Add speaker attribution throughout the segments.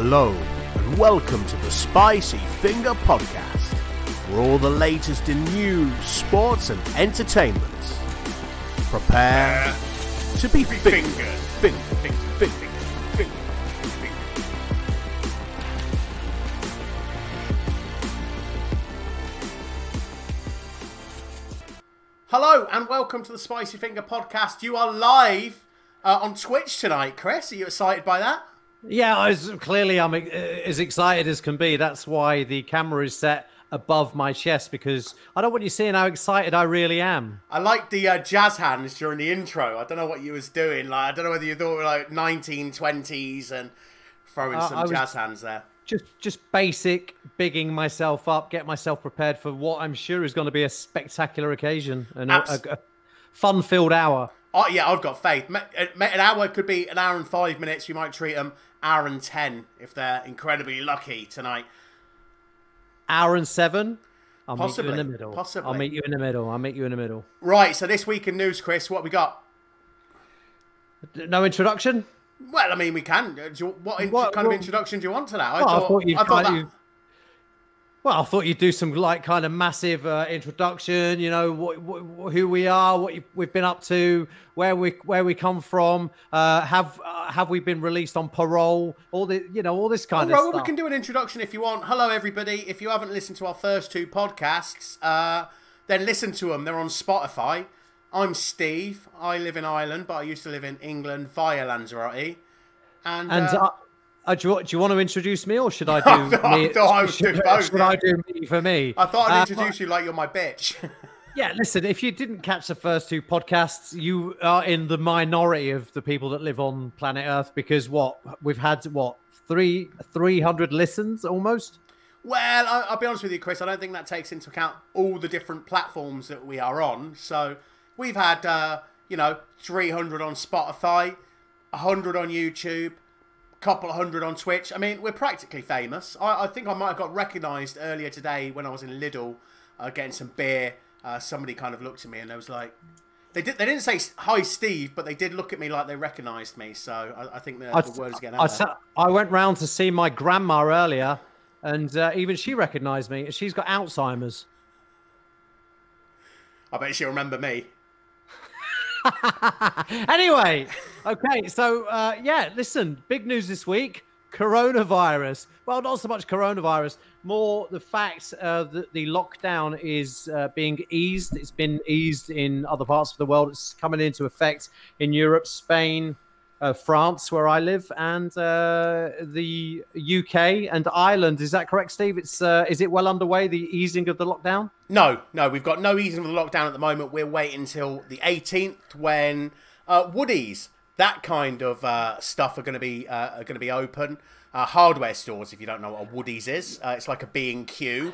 Speaker 1: Hello, and welcome to the Spicy Finger Podcast, for all the latest in news, sports, and entertainment. Prepare to be fingered. Fingered. Fingered. Fingered. Fingered. Hello, and welcome to the Spicy Finger Podcast. You are live uh, on Twitch tonight, Chris. Are you excited by that?
Speaker 2: Yeah, I was, clearly I'm uh, as excited as can be. That's why the camera is set above my chest because I don't want you seeing how excited I really am.
Speaker 1: I like the uh, jazz hands during the intro. I don't know what you was doing. Like I don't know whether you thought were like 1920s and throwing
Speaker 2: Uh,
Speaker 1: some
Speaker 2: I
Speaker 1: jazz hands there.
Speaker 2: Just just basic bigging myself up, get myself prepared for what I'm sure is going to be a spectacular occasion and a,
Speaker 1: Abs-
Speaker 2: a, a fun-filled hour.
Speaker 1: Oh yeah, I've got faith. Uh, An hour could be an hour and five minutes. We might treat them hour and ten if they're incredibly lucky tonight.
Speaker 2: Hour and 7. I'll
Speaker 1: Possibly,
Speaker 2: meet you in the middle.
Speaker 1: possibly.
Speaker 2: I'll meet you in the middle. I'll meet you in the middle.
Speaker 1: Right. So this week in news, Chris, what we got?
Speaker 2: No introduction?
Speaker 1: Well, I mean, we can. Do you, what
Speaker 2: What-
Speaker 1: kind of introduction do you want to that? I
Speaker 2: Well, I
Speaker 1: thought.
Speaker 2: thought
Speaker 1: I thought that.
Speaker 2: Well, I thought you'd do some like kind of massive uh, introduction. You know what, what, who we are, what you, we've been up to, where we where we come from. Uh, have uh, have we been released on parole? All the you know all this kind
Speaker 1: All right,
Speaker 2: of
Speaker 1: well,
Speaker 2: stuff.
Speaker 1: we can do an introduction if you want. Hello, everybody. If you haven't listened to our first two podcasts, uh, then listen to them. They're on Spotify. I'm Steve. I live in Ireland, but I used to live in England via Lanzarote. And,
Speaker 2: and
Speaker 1: uh,
Speaker 2: uh, uh, do, you, do you want to introduce me, or should I do me?
Speaker 1: I
Speaker 2: should,
Speaker 1: doing both,
Speaker 2: should
Speaker 1: yeah.
Speaker 2: I do me for me?
Speaker 1: I thought I'd
Speaker 2: Uh,
Speaker 1: introduce you like you're my bitch.
Speaker 2: Yeah, listen, if you didn't catch the first two podcasts, you are in the minority of the people that live on planet Earth because what we've had what three three hundred listens almost.
Speaker 1: well, I, I'll be honest with you, Chris. I don't think that takes into account all the different platforms that we are on. So we've had, uh, you know, 300 on Spotify, 100 on YouTube, couple of hundred on Twitch. I mean, we're practically famous. I, I think I might have got recognised earlier today when I was in Lidl uh, getting some beer. Uh, somebody kind of looked at me and they was like, they did. They didn't say hi, Steve, but they did look at me like they recognised me. So I, I think the,
Speaker 2: I,
Speaker 1: the word is getting
Speaker 2: I,
Speaker 1: out. there.
Speaker 2: I went round to see my grandma earlier, and uh, even she recognised me. She's got Alzheimer's.
Speaker 1: I bet she'll remember me.
Speaker 2: anyway, okay, so uh, yeah, listen, big news this week coronavirus. Well, not so much coronavirus, more the fact uh, that the lockdown is uh, being eased. It's been eased in other parts of the world. It's coming into effect in Europe, Spain, uh, France, where I live, and uh, the UK and Ireland. Is that correct, Steve? It's uh, is it well underway the easing of the lockdown?
Speaker 1: No, no, we've got no easing of the lockdown at the moment. We're waiting until the 18th when uh, Woodies, that kind of uh, stuff, are going to be uh, are going to be open. Uh, hardware stores, if you don't know what a Woodies is, uh, it's like a B and Q,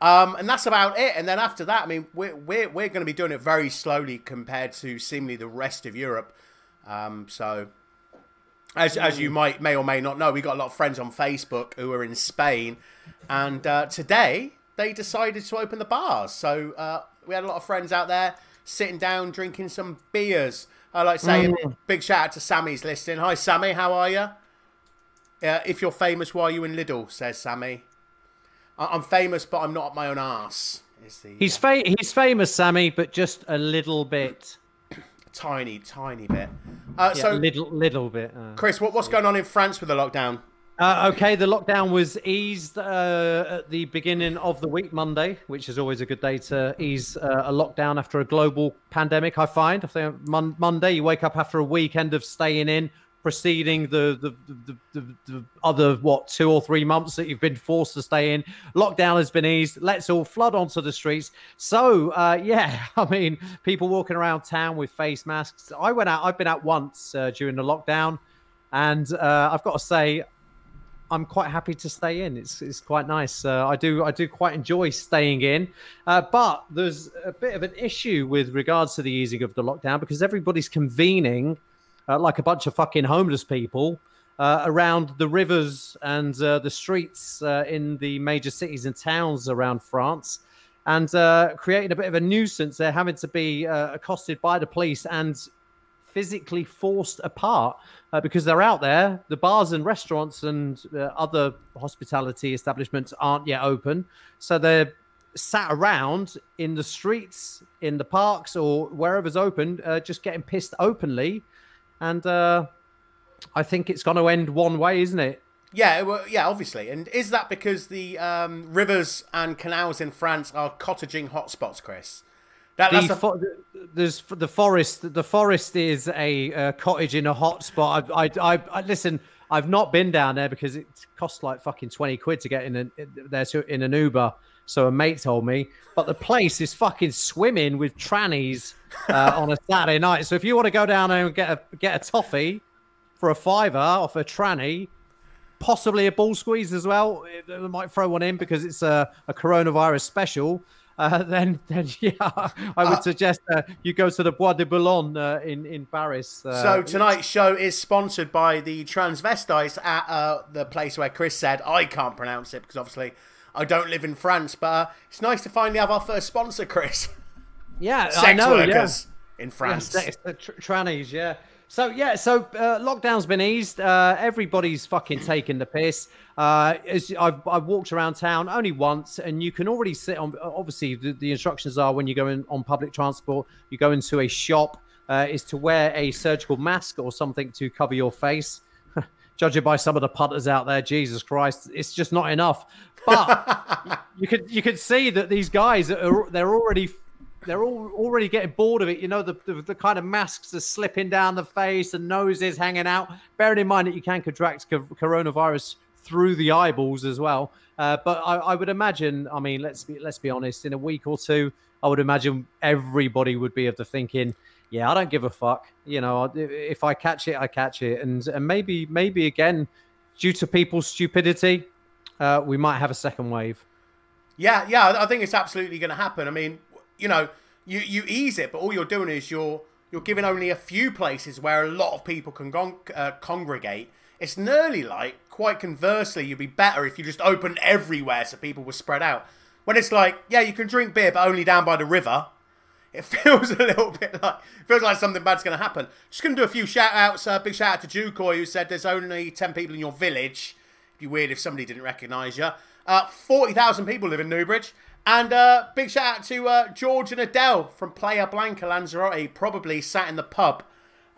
Speaker 1: um, and that's about it. And then after that, I mean, we're we're we're going to be doing it very slowly compared to seemingly the rest of Europe. Um, so as, as you might may or may not know, we got a lot of friends on Facebook who are in Spain, and uh, today they decided to open the bars. So uh, we had a lot of friends out there sitting down drinking some beers. I like saying big shout out to Sammy's listening. Hi Sammy, how are you? Uh, if you're famous, why are you in Lidl? Says Sammy. I- I'm famous, but I'm not up my own ass. Is the
Speaker 2: He's fa- he's famous, Sammy, but just a little bit.
Speaker 1: tiny, tiny bit. Uh,
Speaker 2: Yeah,
Speaker 1: so,
Speaker 2: little little bit. uh.
Speaker 1: Chris, what, what's going on in France with the lockdown?
Speaker 2: Uh, okay, the lockdown was eased uh, at the beginning of the week, Monday, which is always a good day to ease uh, a lockdown after a global pandemic. I find, I think mon- Monday you wake up after a weekend of staying in, preceding the the, the, the the other what two or three months that you've been forced to stay in. Lockdown has been eased. Let's all flood onto the streets. So uh, yeah, I mean, people walking around town with face masks. I went out. I've been out once uh, during the lockdown, and uh, I've got to say. I'm quite happy to stay in. It's it's quite nice. Uh, I do I do quite enjoy staying in, uh, but there's a bit of an issue with regards to the easing of the lockdown because everybody's convening uh, like a bunch of fucking homeless people uh, around the rivers and uh, the streets uh, in the major cities and towns around France, and creating a bit of a nuisance. They're having to be accosted by the police and physically forced apart uh, because they're out there. The bars and restaurants and uh, other hospitality establishments aren't yet open, so they're sat around in the streets, in the parks, or wherever's open, uh, just getting pissed openly. And uh, I think it's going to end one way, isn't it?
Speaker 1: Yeah, well, yeah, obviously. And is that because the um, rivers and canals in France are cottaging hotspots, Chris?
Speaker 2: That, the, a... fo- there's the forest. The forest is a uh, cottage in a hotspot. I, I, I, I, listen. I've not been down there because it costs like fucking twenty quid to get in a, there to, in an Uber. So a mate told me. But the place is fucking swimming with trannies uh, on a Saturday night. So if you want to go down there and get a get a toffee for a fiver off a tranny, possibly a ball squeeze as well. They might throw one in because it's a, a coronavirus special. Uh, then, then yeah, I would uh, suggest uh, you go to the Bois de Boulogne uh, in in Paris.
Speaker 1: Uh, so tonight's show is sponsored by the transvestites at uh, the place where Chris said I can't pronounce it because obviously I don't live in France. But it's nice to finally have our first sponsor, Chris.
Speaker 2: Yeah,
Speaker 1: sex
Speaker 2: I know,
Speaker 1: workers yeah. in France.
Speaker 2: Yeah, tr- trannies, yeah. So yeah, so uh, lockdown's been eased. Uh, everybody's fucking taking the piss. Uh, I've, I've, walked around town only once, and you can already sit on. Obviously, the, the instructions are when you go in on public transport, you go into a shop, uh, is to wear a surgical mask or something to cover your face. Judging by some of the putters out there, Jesus Christ, it's just not enough. But you could you could see that these guys are they're already they're all already getting bored of it. You know, the, the, the, kind of masks are slipping down the face and noses hanging out. Bearing in mind that you can contract coronavirus through the eyeballs as well. Uh, but I, I, would imagine, I mean, let's be let's be honest. In a week or two, I would imagine everybody would be of the thinking, yeah, I don't give a fuck. You know, if I catch it, I catch it, and and maybe maybe again, due to people's stupidity, uh, we might have a second wave.
Speaker 1: Yeah, yeah, I think it's absolutely going to happen. I mean, you know, you you ease it, but all you're doing is you're you're giving only a few places where a lot of people can con- uh, congregate. It's nearly like, quite conversely, you'd be better if you just opened everywhere so people were spread out. When it's like, yeah, you can drink beer, but only down by the river. It feels a little bit like feels like something bad's going to happen. Just going to do a few shout outs. Uh, big shout out to Jukoy who said there's only ten people in your village. It'd be weird if somebody didn't recognise you. Uh, Forty thousand people live in Newbridge. And uh, big shout out to uh, George and Adele from Playa Blanca Lanzarote, probably sat in the pub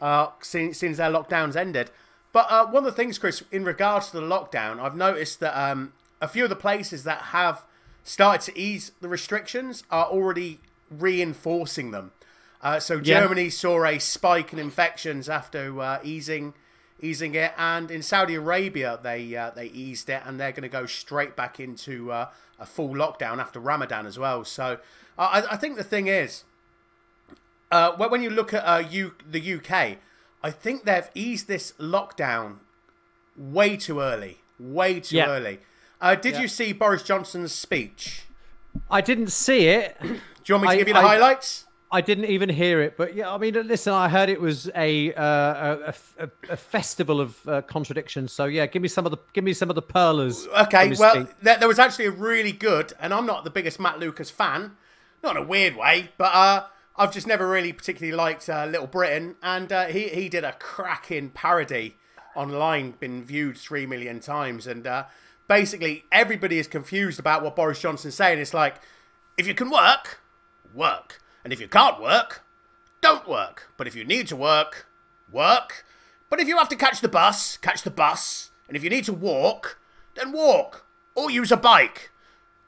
Speaker 1: uh, since, since their lockdowns ended. But uh, one of the things, Chris, in regards to the lockdown, I've noticed that um, a few of the places that have started to ease the restrictions are already reinforcing them. Uh, so Germany yeah. saw a spike in infections after uh, easing easing it, and in Saudi Arabia they they eased it, and they're going to go straight back into a full lockdown after Ramadan as well. So I, I think the thing is, uh, when you look at uh, U, the UK, I think they've eased this lockdown way too early. Way too yeah. early. Uh, did yeah. you see Boris Johnson's speech?
Speaker 2: I didn't see it.
Speaker 1: Do you want me to I, give you the I, highlights?
Speaker 2: I didn't even hear it, but yeah, I mean, listen, I heard it was a uh, a, a, a, festival of uh, contradictions. So yeah, give me some of the give me some of the perlers.
Speaker 1: Okay, well, there, there, was actually a really good, and I'm not the biggest Matt Lucas fan, not in a weird way, but uh, I've just never really particularly liked uh, Little Britain, and uh, he he did a cracking parody online, been viewed three million times, and uh, basically everybody is confused about what Boris Johnson's saying. It's like, if you can work, work and if you can't work, don't work. But if you need to work, work. But if you have to catch the bus, catch the bus. And if you need to walk, then walk. Or use a bike.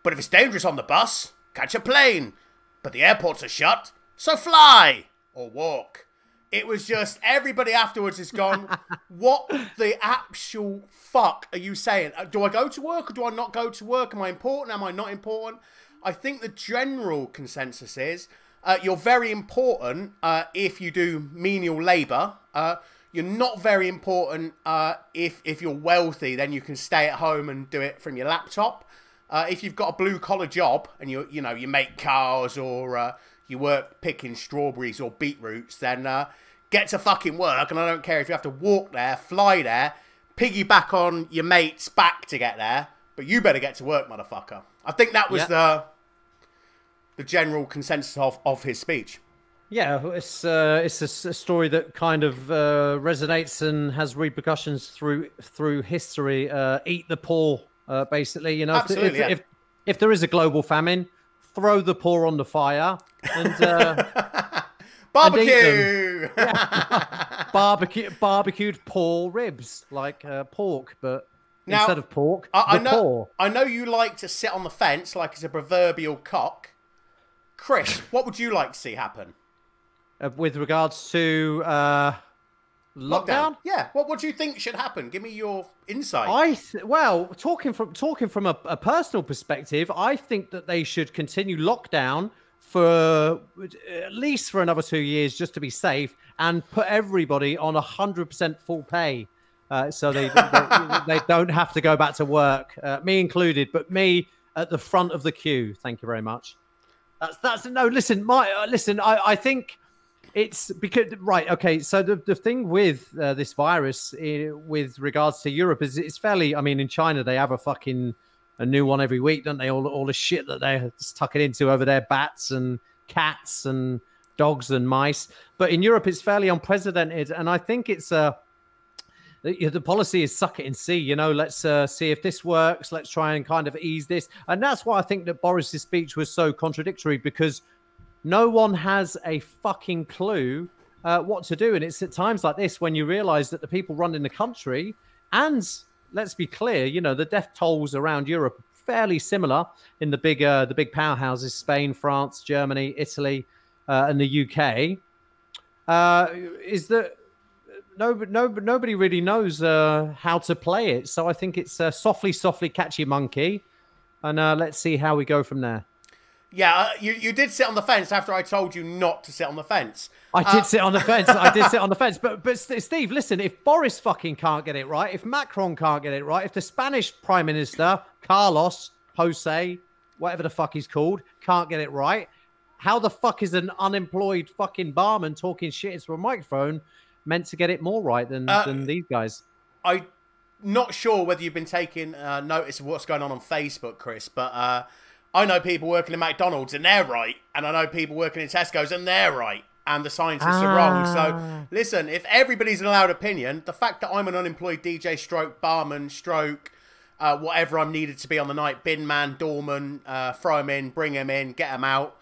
Speaker 1: But if it's dangerous on the bus, catch a plane. But the airports are shut, so fly or walk. It was just everybody afterwards is gone, What the actual fuck are you saying? Uh, do I go to work or do I not go to work? Am I important? Am I not important? I think the general consensus is uh, you're very important uh, if you do menial labour. Uh, you're not very important uh, if if you're wealthy. Then you can stay at home and do it from your laptop. Uh, if you've got a blue collar job and you you know you make cars or uh, you work picking strawberries or beetroots, then get to fucking work. And I don't care if you have to walk there, fly there, piggyback on your mate's back to get there. But you better get to work, motherfucker. I think that was the the general consensus of, of his speech.
Speaker 2: Yeah, it's uh, it's a, a, story that kind of uh, resonates and has repercussions through through history. Uh, eat the poor, uh, basically. You know,
Speaker 1: Absolutely,
Speaker 2: if,
Speaker 1: yeah.
Speaker 2: if, if there is a global famine, throw the poor on the fire and uh,
Speaker 1: barbecue.
Speaker 2: barbecue barbecued poor ribs like uh, pork, but
Speaker 1: Now,
Speaker 2: instead of pork,
Speaker 1: I, I
Speaker 2: the
Speaker 1: know.
Speaker 2: poor.
Speaker 1: I know you like to sit on the fence like it's a proverbial cock. Chris, what would you like to see happen?
Speaker 2: Uh, with regards to uh, lockdown.
Speaker 1: Yeah. What What do you think should happen? Give me your insight.
Speaker 2: I th- well, talking from talking from a, a personal perspective, I think that they should continue lockdown for at least for another two years, just to be safe, and put everybody on hundred percent full pay, uh, so they, they they don't have to go back to work, uh, me included, but me at the front of the queue. Thank you very much. That's that's no. Listen, my uh, listen. I I think it's because right. Okay, so the the thing with uh, this virus, uh, with regards to Europe, is it's fairly. I mean, in China they have a fucking a new one every week, don't they? All all the shit that they're tucking into over there, bats and cats and dogs and mice. But in Europe, it's fairly unprecedented, and I think it's a. The, the policy is suck it and see. You know, let's uh, see if this works. Let's try and kind of ease this, and that's why I think that Boris's speech was so contradictory because no one has a fucking clue uh, what to do. And it's at times like this when you realize that the people running the country, and let's be clear, you know, the death tolls around Europe are fairly similar in the big, uh, the big powerhouses Spain, France, Germany, Italy, uh, and the UK. Uh, is that no, no, nobody really knows uh, how to play it. So I think it's uh, softly, softly catchy monkey. And uh, let's see how we go from there.
Speaker 1: Yeah, uh, you, you did sit on the fence after I told you not to sit on the fence.
Speaker 2: I did sit on the fence. I did sit on the fence. But but Steve, listen, if Boris fucking can't get it right, if Macron can't get it right, if the Spanish Prime Minister Carlos Jose, whatever the fuck he's called, can't get it right, how the fuck is an unemployed fucking barman talking shit into a microphone meant to get it more right than
Speaker 1: Uh,
Speaker 2: than these guys?
Speaker 1: I'm not sure whether you've been taking uh, notice of what's going on on Facebook, Chris, but uh, I know people working in McDonald's and they're right, and I know people working in Tesco's and they're right, and the scientists are wrong.
Speaker 2: Ah.
Speaker 1: So listen, if everybody's an allowed opinion, the fact that I'm an unemployed DJ, stroke barman, stroke. Uh, whatever I'm needed to be on the night, bin man, doorman, uh, throw him in, bring him in, get him out.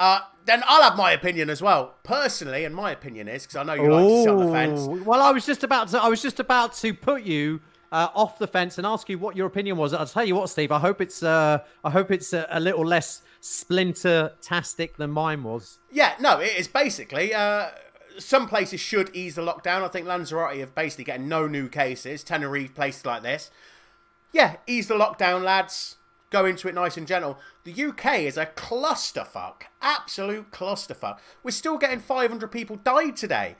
Speaker 1: Uh, then I'll have my opinion as well. Personally, and my opinion is because I know you like to sit on the fence.
Speaker 2: Well, I was just about to. I was just about to put you uh, off the fence and ask you what your opinion was. I'll tell you what, Steve. I hope it's. Uh, I hope it's a, a little less splinter-tastic than mine was.
Speaker 1: Yeah, no, it is basically. Uh, some places should ease the lockdown. I think Lanzarote have basically getting no new cases. Tenerife, places like this. Yeah, ease the lockdown, lads. Go into it nice and gentle. The UK is a clusterfuck. Absolute clusterfuck. We're still getting 500 people died today.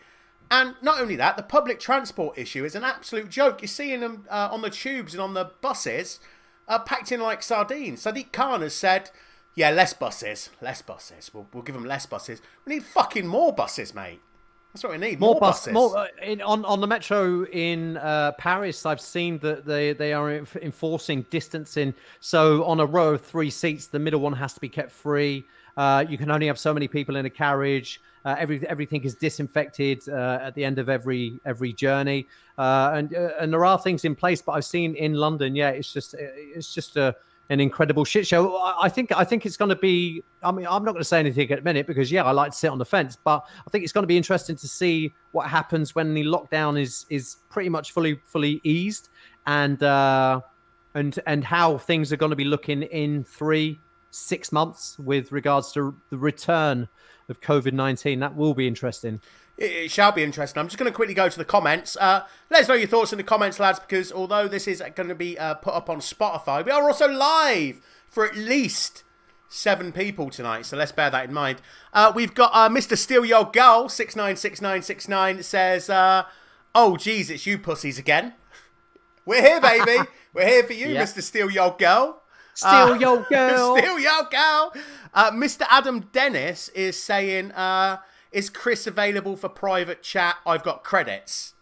Speaker 1: And not only that, the public transport issue is an absolute joke. You're seeing them uh, on the tubes and on the buses uh, packed in like sardines. Sadiq Khan has said, yeah, less buses. Less buses. We'll, we'll give them less buses. We need fucking more buses, mate. That's what we need. More,
Speaker 2: More, bus,
Speaker 1: buses.
Speaker 2: more uh, in, on on the metro in uh, Paris. I've seen that they they are enforcing distancing. So on a row of three seats, the middle one has to be kept free. Uh, you can only have so many people in a carriage. Uh, every everything is disinfected uh, at the end of every every journey, uh, and uh, and there are things in place. But I've seen in London, yeah, it's just it's just a an incredible shit show. I think I think it's going to be. I mean, I'm not going to say anything at the minute because yeah, I like to sit on the fence, but I think it's going to be interesting to see what happens when the lockdown is is pretty much fully fully eased and uh, and and how things are going to be looking in three six months with regards to the return of COVID nineteen. That will be interesting.
Speaker 1: It, it shall be interesting. I'm just going to quickly go to the comments. Uh, let us know your thoughts in the comments, lads, because although this is going to be uh, put up on Spotify, we are also live for at least seven people tonight. So let's bear that in mind. Uh, we've got uh, Mr. Steal Your Girl, 696969, says, uh, Oh, geez, it's you pussies again. We're here, baby. We're here for you,
Speaker 2: Yeah.
Speaker 1: Mr. Steal Your Girl.
Speaker 2: Steal
Speaker 1: Uh,
Speaker 2: your girl.
Speaker 1: Steal your girl. Uh, Mr. Adam Dennis is saying, uh, "Is Chris available for private chat? I've got credits."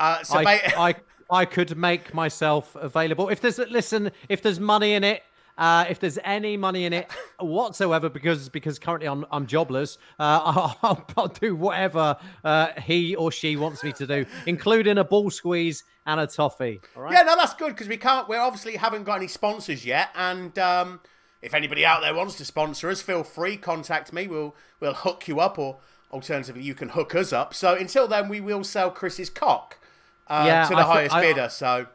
Speaker 1: Uh, so
Speaker 2: I,
Speaker 1: ba-
Speaker 2: I I could make myself available if there's listen if there's money in it Uh, if there's any money in it whatsoever, because because currently I'm I'm jobless, uh, I'll, I'll, do whatever uh, he or she wants me to do, including a ball squeeze and a toffee.
Speaker 1: Yeah, no, that's good because we can't. We obviously haven't got any sponsors yet, and um, if anybody out there wants to sponsor us, feel free contact me. We'll we'll hook you up, or alternatively, you can hook us up. So until then, we will sell Chris's cock uh, yeah, to the I highest th- bidder. So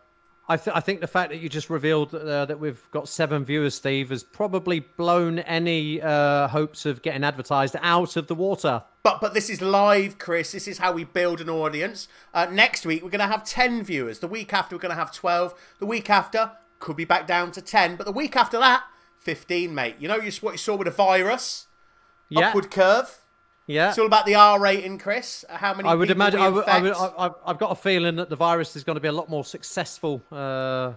Speaker 2: I, th- I, think the fact that you just revealed uh, that we've got seven viewers, Steve, has probably blown any uh, hopes of getting advertised out of the water.
Speaker 1: But but this is live, Chris. This is how we build an audience. Uh, next week we're going to have ten viewers. The week after we're going to have twelve. The week after could be back down to ten. But the week after that, fifteen, mate. You know you, what you saw with a virus, yeah. upward curve.
Speaker 2: Yeah,
Speaker 1: it's all about the R rating, Chris. How many? I would imagine. I would, I would,
Speaker 2: I, have got a feeling that the virus is going to be a lot more successful uh,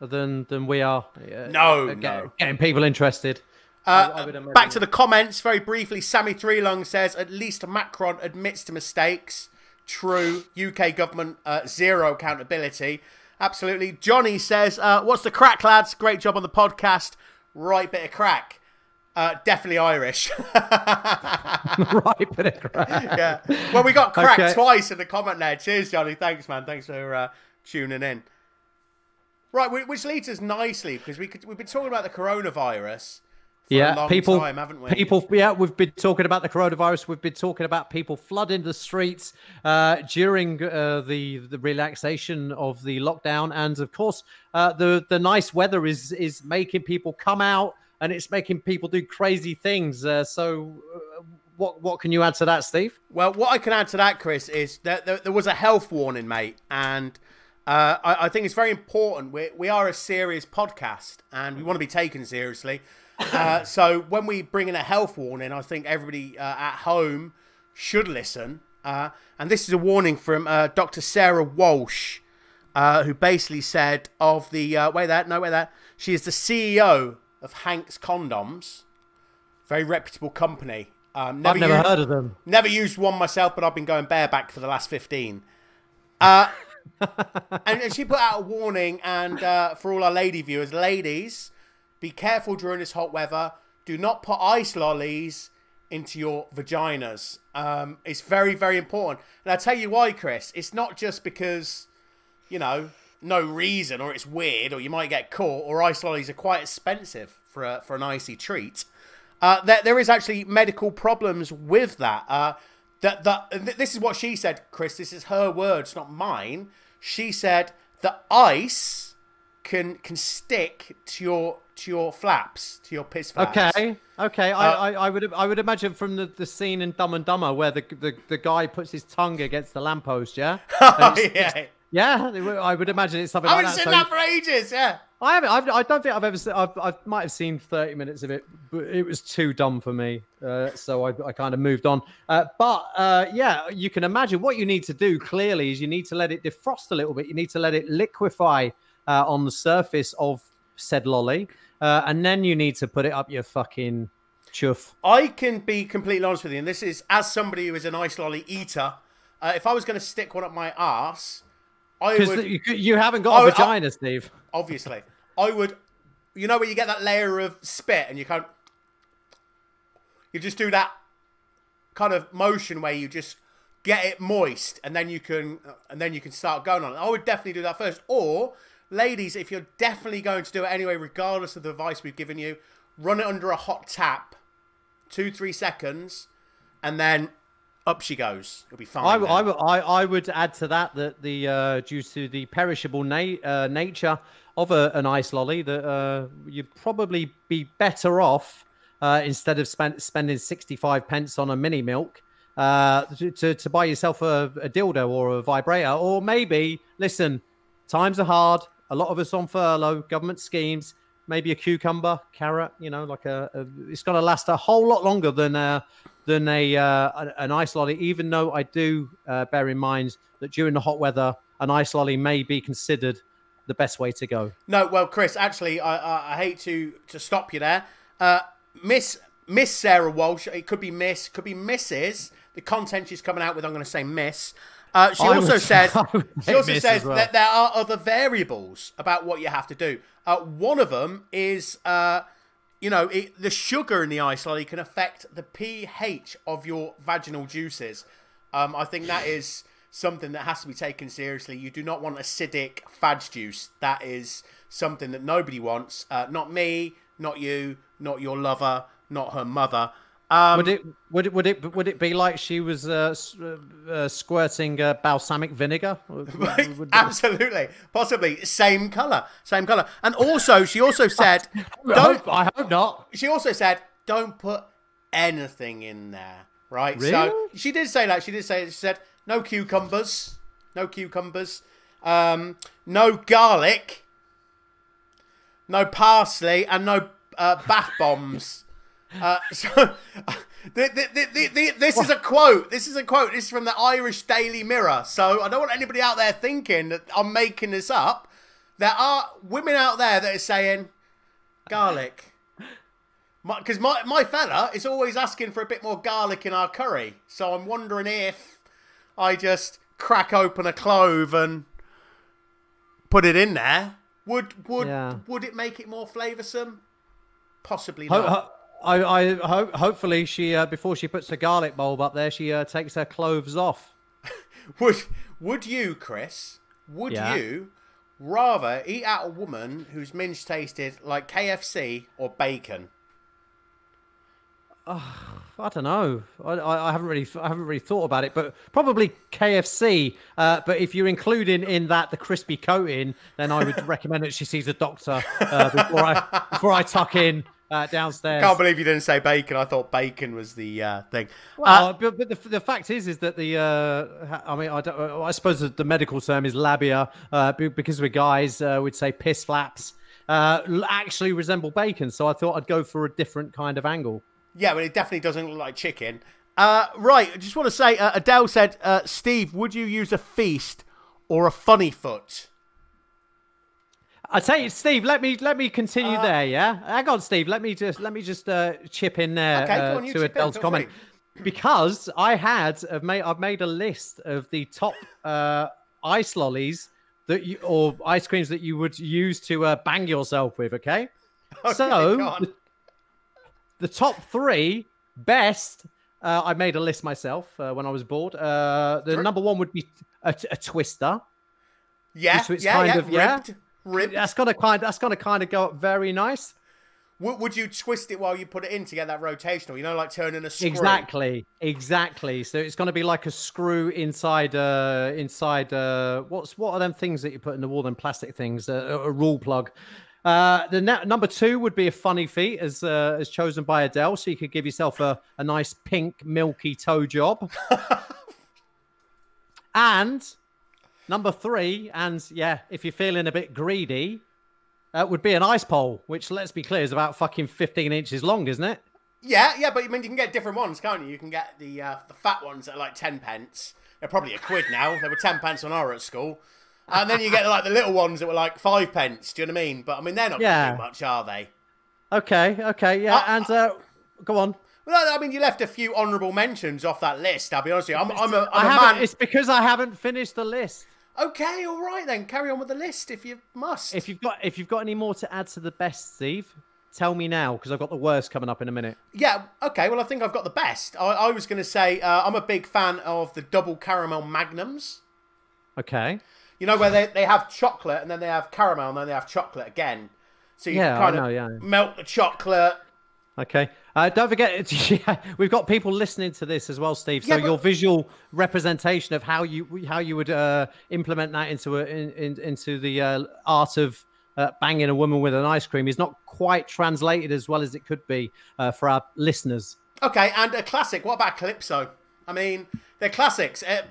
Speaker 2: than than we are.
Speaker 1: Uh, no, getting, no,
Speaker 2: getting people interested.
Speaker 1: Uh, back to the comments very briefly. Sammy Threelong says at least Macron admits to mistakes. True. UK government uh, zero accountability. Absolutely. Johnny says, uh, "What's the crack, lads? Great job on the podcast. Right bit of crack." Uh, definitely Irish.
Speaker 2: right, bit of crack.
Speaker 1: yeah. Well, we got cracked okay. twice in the comment there. Cheers, Johnny. Thanks, man. Thanks for uh, tuning in. Right, which leads us nicely because we could, we've been talking about the coronavirus. Yeah,
Speaker 2: people,
Speaker 1: time, haven't we?
Speaker 2: People, yeah, we've been talking about the coronavirus. We've been talking about people flooding the streets uh, during uh, the the relaxation of the lockdown, and of course, uh, the the nice weather is is making people come out and it's making people do crazy things. Uh, so, uh, what what can you add to that, Steve?
Speaker 1: Well, what I can add to that, Chris, is that there, there was a health warning, mate, and uh, I, I, think it's very important. We we are a serious podcast, and we want to be taken seriously. Uh, so when we bring in a health warning, I think everybody uh, at home should listen. Uh, and this is a warning from Dr. Sarah Walsh. who basically said of the wait that no wait that she is the CEO of Hanx Condoms, very reputable company.
Speaker 2: Um, never I've never used, heard of them.
Speaker 1: Never used one myself, but I've been going bareback for the last 15. Uh, and, and, she put out a warning, and uh, for all our lady viewers, ladies, be careful during this hot weather. Do not put ice lollies into your vaginas. Um, it's very, very important. And I'll tell you why, Chris. It's not just because, you know, no reason or it's weird or you might get caught or ice lollies are quite expensive for a, for an icy treat. Uh, there, there is actually medical problems with that. Uh, that that this is what she said, Chris. This is her words, not mine. She said the ice can can stick to your to your flaps, to your piss flaps.
Speaker 2: Okay, okay. Uh, I, I, I, would I would imagine from the, the scene in Dumb and Dumber where the, the the guy puts his tongue against the lamppost, yeah.
Speaker 1: oh, yeah.
Speaker 2: Yeah, I would imagine it's something
Speaker 1: I
Speaker 2: like
Speaker 1: haven't
Speaker 2: that.
Speaker 1: seen so, that for ages. Yeah,
Speaker 2: I haven't. I've, I don't think I've ever. Seen, I've, I might have seen thirty minutes of it, but it was too dumb for me. Uh, so I, I kind of moved on. Uh, but uh, yeah, you can imagine what you need to do. Clearly, is you need to let it defrost a little bit. You need to let it liquefy uh, on the surface of said lolly, uh, and then you need to put it up your fucking chuff.
Speaker 1: I can be completely honest with you, and this is as somebody who is an ice lolly eater. Uh, if I was going to stick one up my ass
Speaker 2: because you, you, haven't got a vagina, I, Steve.
Speaker 1: Obviously, I would. You know where you get that layer of spit and you can't. You just do that kind of motion where you just get it moist and then you can and then you can start going on. I would definitely do that first. Or ladies, if you're definitely going to do it anyway, regardless of the advice we've given you, run it under a hot tap, two three seconds, and then up she goes. It'll be fine. I,
Speaker 2: I, I, would add to that that the uh, due to the perishable na- uh, nature of a, an ice lolly, that uh, you'd probably be better off uh, instead of spend, spending sixty five pence on a mini milk. Uh, to, to, to, buy yourself a, a dildo or a vibrator, or maybe listen, times are hard. A lot of us on furlough, government schemes maybe a cucumber, carrot. You know, like a, a it's going to last a whole lot longer than uh, than a uh, an ice lolly. Even though I do uh, bear in mind that during the hot weather, an ice lolly may be considered the best way to go.
Speaker 1: No, well, Chris, actually, I I, I hate to to stop you there, uh, Miss Miss Sarah Walsh. It could be Miss, could be Mrs. The content she's coming out with, I'm going to say Miss. Uh, she also said she also says
Speaker 2: well.
Speaker 1: that there are other variables about what you have to do. Uh, one of them is, uh, you know, it, the sugar in the ice lolly can affect the pH of your vaginal juices. Um, I think that is something that has to be taken seriously. You do not want acidic fudge juice. That is something that nobody wants. Uh, not me, not you, not your lover, not her mother. Um,
Speaker 2: Would it would it would it would it be like she was uh, uh, uh, squirting uh, balsamic vinegar?
Speaker 1: Absolutely, possibly same color, same color, and also she also said,
Speaker 2: I
Speaker 1: don't.
Speaker 2: hope, I hope not.
Speaker 1: She also said, don't put anything in there, right?
Speaker 2: Really?
Speaker 1: So she did say that. She did say she said no cucumbers, no cucumbers, um, no garlic, no parsley, and no uh, bath bombs. Uh, so the, the, the, the, the, this is a quote. This is a quote. This is from the Irish Daily Mirror. So I don't want anybody out there thinking that I'm making this up. There are women out there that are saying garlic. Because my, my, fella is always asking for a bit more garlic in our curry. So I'm wondering if I just crack open a clove and put it in there. Would would
Speaker 2: Yeah.
Speaker 1: would it make it more flavoursome? Possibly
Speaker 2: Ho-
Speaker 1: not.
Speaker 2: ho- I, I hope hopefully she uh, before she puts her garlic bulb up there, she uh, takes her cloves off.
Speaker 1: Would would you, Chris? Would
Speaker 2: Yeah.
Speaker 1: you rather eat out a woman whose minge tasted like KFC or bacon?
Speaker 2: I don't know. I, I, I haven't really I haven't really thought about it, but probably KFC. Uh, but if you're including in that the crispy coating, then I would recommend that she sees a doctor uh, before I before I tuck in uh, downstairs.
Speaker 1: Can't believe you didn't say bacon. I thought bacon was the uh, thing.
Speaker 2: Well,
Speaker 1: Uh,
Speaker 2: but, but the, the fact is, is that the uh, I mean, I, don't, I suppose the medical term is labia, uh, because we're guys, uh, we'd say piss flaps. Uh, actually resemble bacon, so I thought I'd go for a different kind of angle.
Speaker 1: yeah, but it definitely doesn't look like chicken. Uh, right, I just want to say, uh, Adele said, uh, Steve, would you use a feast or a funny foot?
Speaker 2: I tell you, Steve. Let me let me continue there. Yeah, hang on, Steve. Let me just let me just uh, chip in there
Speaker 1: Okay,
Speaker 2: uh,
Speaker 1: on,
Speaker 2: to
Speaker 1: in,
Speaker 2: Adele's
Speaker 1: feel
Speaker 2: comment because I had I've made I've made a list of the top uh, ice lollies that you or ice creams that you would use to uh, bang yourself with. Okay,
Speaker 1: Okay,
Speaker 2: so the, the top three best. Uh, I made a list myself uh, when I was bored. Uh, the number one would be a, a twister.
Speaker 1: Yeah,
Speaker 2: so it's
Speaker 1: yeah,
Speaker 2: kind
Speaker 1: yeah,
Speaker 2: of- yeah? That's gonna kind. That's gonna kind of go up very nice.
Speaker 1: Would, would you twist it while you put it in to get that rotational? You know, like turning a screw.
Speaker 2: Exactly, exactly. So it's going to be like a screw inside, uh, inside. Uh, what's what are them things that you put in the wall? Them plastic things, uh, a, a Rawlplug. Uh, the na- number two would be a Funny Feet, as uh, as chosen by Adele. So you could give yourself a, a nice pink milky toe job. and number three, and yeah, if you're feeling a bit greedy, uh, would be an ice pole, which let's be clear is about fucking 15 inches long, isn't it?
Speaker 1: Yeah, yeah, but I mean, you can get different ones, can't you? You can get the uh, the fat ones that are like ten pence. They're probably a quid now. They were ten pence when I were at school. And then you get like the little ones that were like five pence. Do you know what I mean? But I mean, they're not
Speaker 2: Yeah.
Speaker 1: much, are they?
Speaker 2: Okay, okay, yeah,
Speaker 1: Uh,
Speaker 2: and uh, go on.
Speaker 1: Well, I mean, you left a few honourable mentions off that list. I'll be honest with you. I'm, I'm a,
Speaker 2: I
Speaker 1: I'm a
Speaker 2: haven't.
Speaker 1: man.
Speaker 2: It's because I haven't finished the list.
Speaker 1: Okay, all right then. Carry on with the list if you must.
Speaker 2: If you've got, if you've got any more to add to the best, Steve, tell me now because I've got the worst coming up in a minute.
Speaker 1: Yeah, okay. Well, I think I've got the best. I, I was going to say uh, I'm a big fan of the double caramel magnums.
Speaker 2: Okay.
Speaker 1: You know where they, they have chocolate and then they have caramel and then they have chocolate again. So you
Speaker 2: Yeah,
Speaker 1: kind of
Speaker 2: yeah.
Speaker 1: melt the chocolate.
Speaker 2: Okay. Uh, don't forget, yeah, we've got people listening to this as well, Steve. So
Speaker 1: Yeah, but-
Speaker 2: your visual representation of how you how you would uh, implement that into a, in, in, into the uh, art of uh, banging a woman with an ice cream is not quite translated as well as it could be uh, for our listeners.
Speaker 1: Okay, and a classic. What about Calypso? I mean, they're classics. Uh,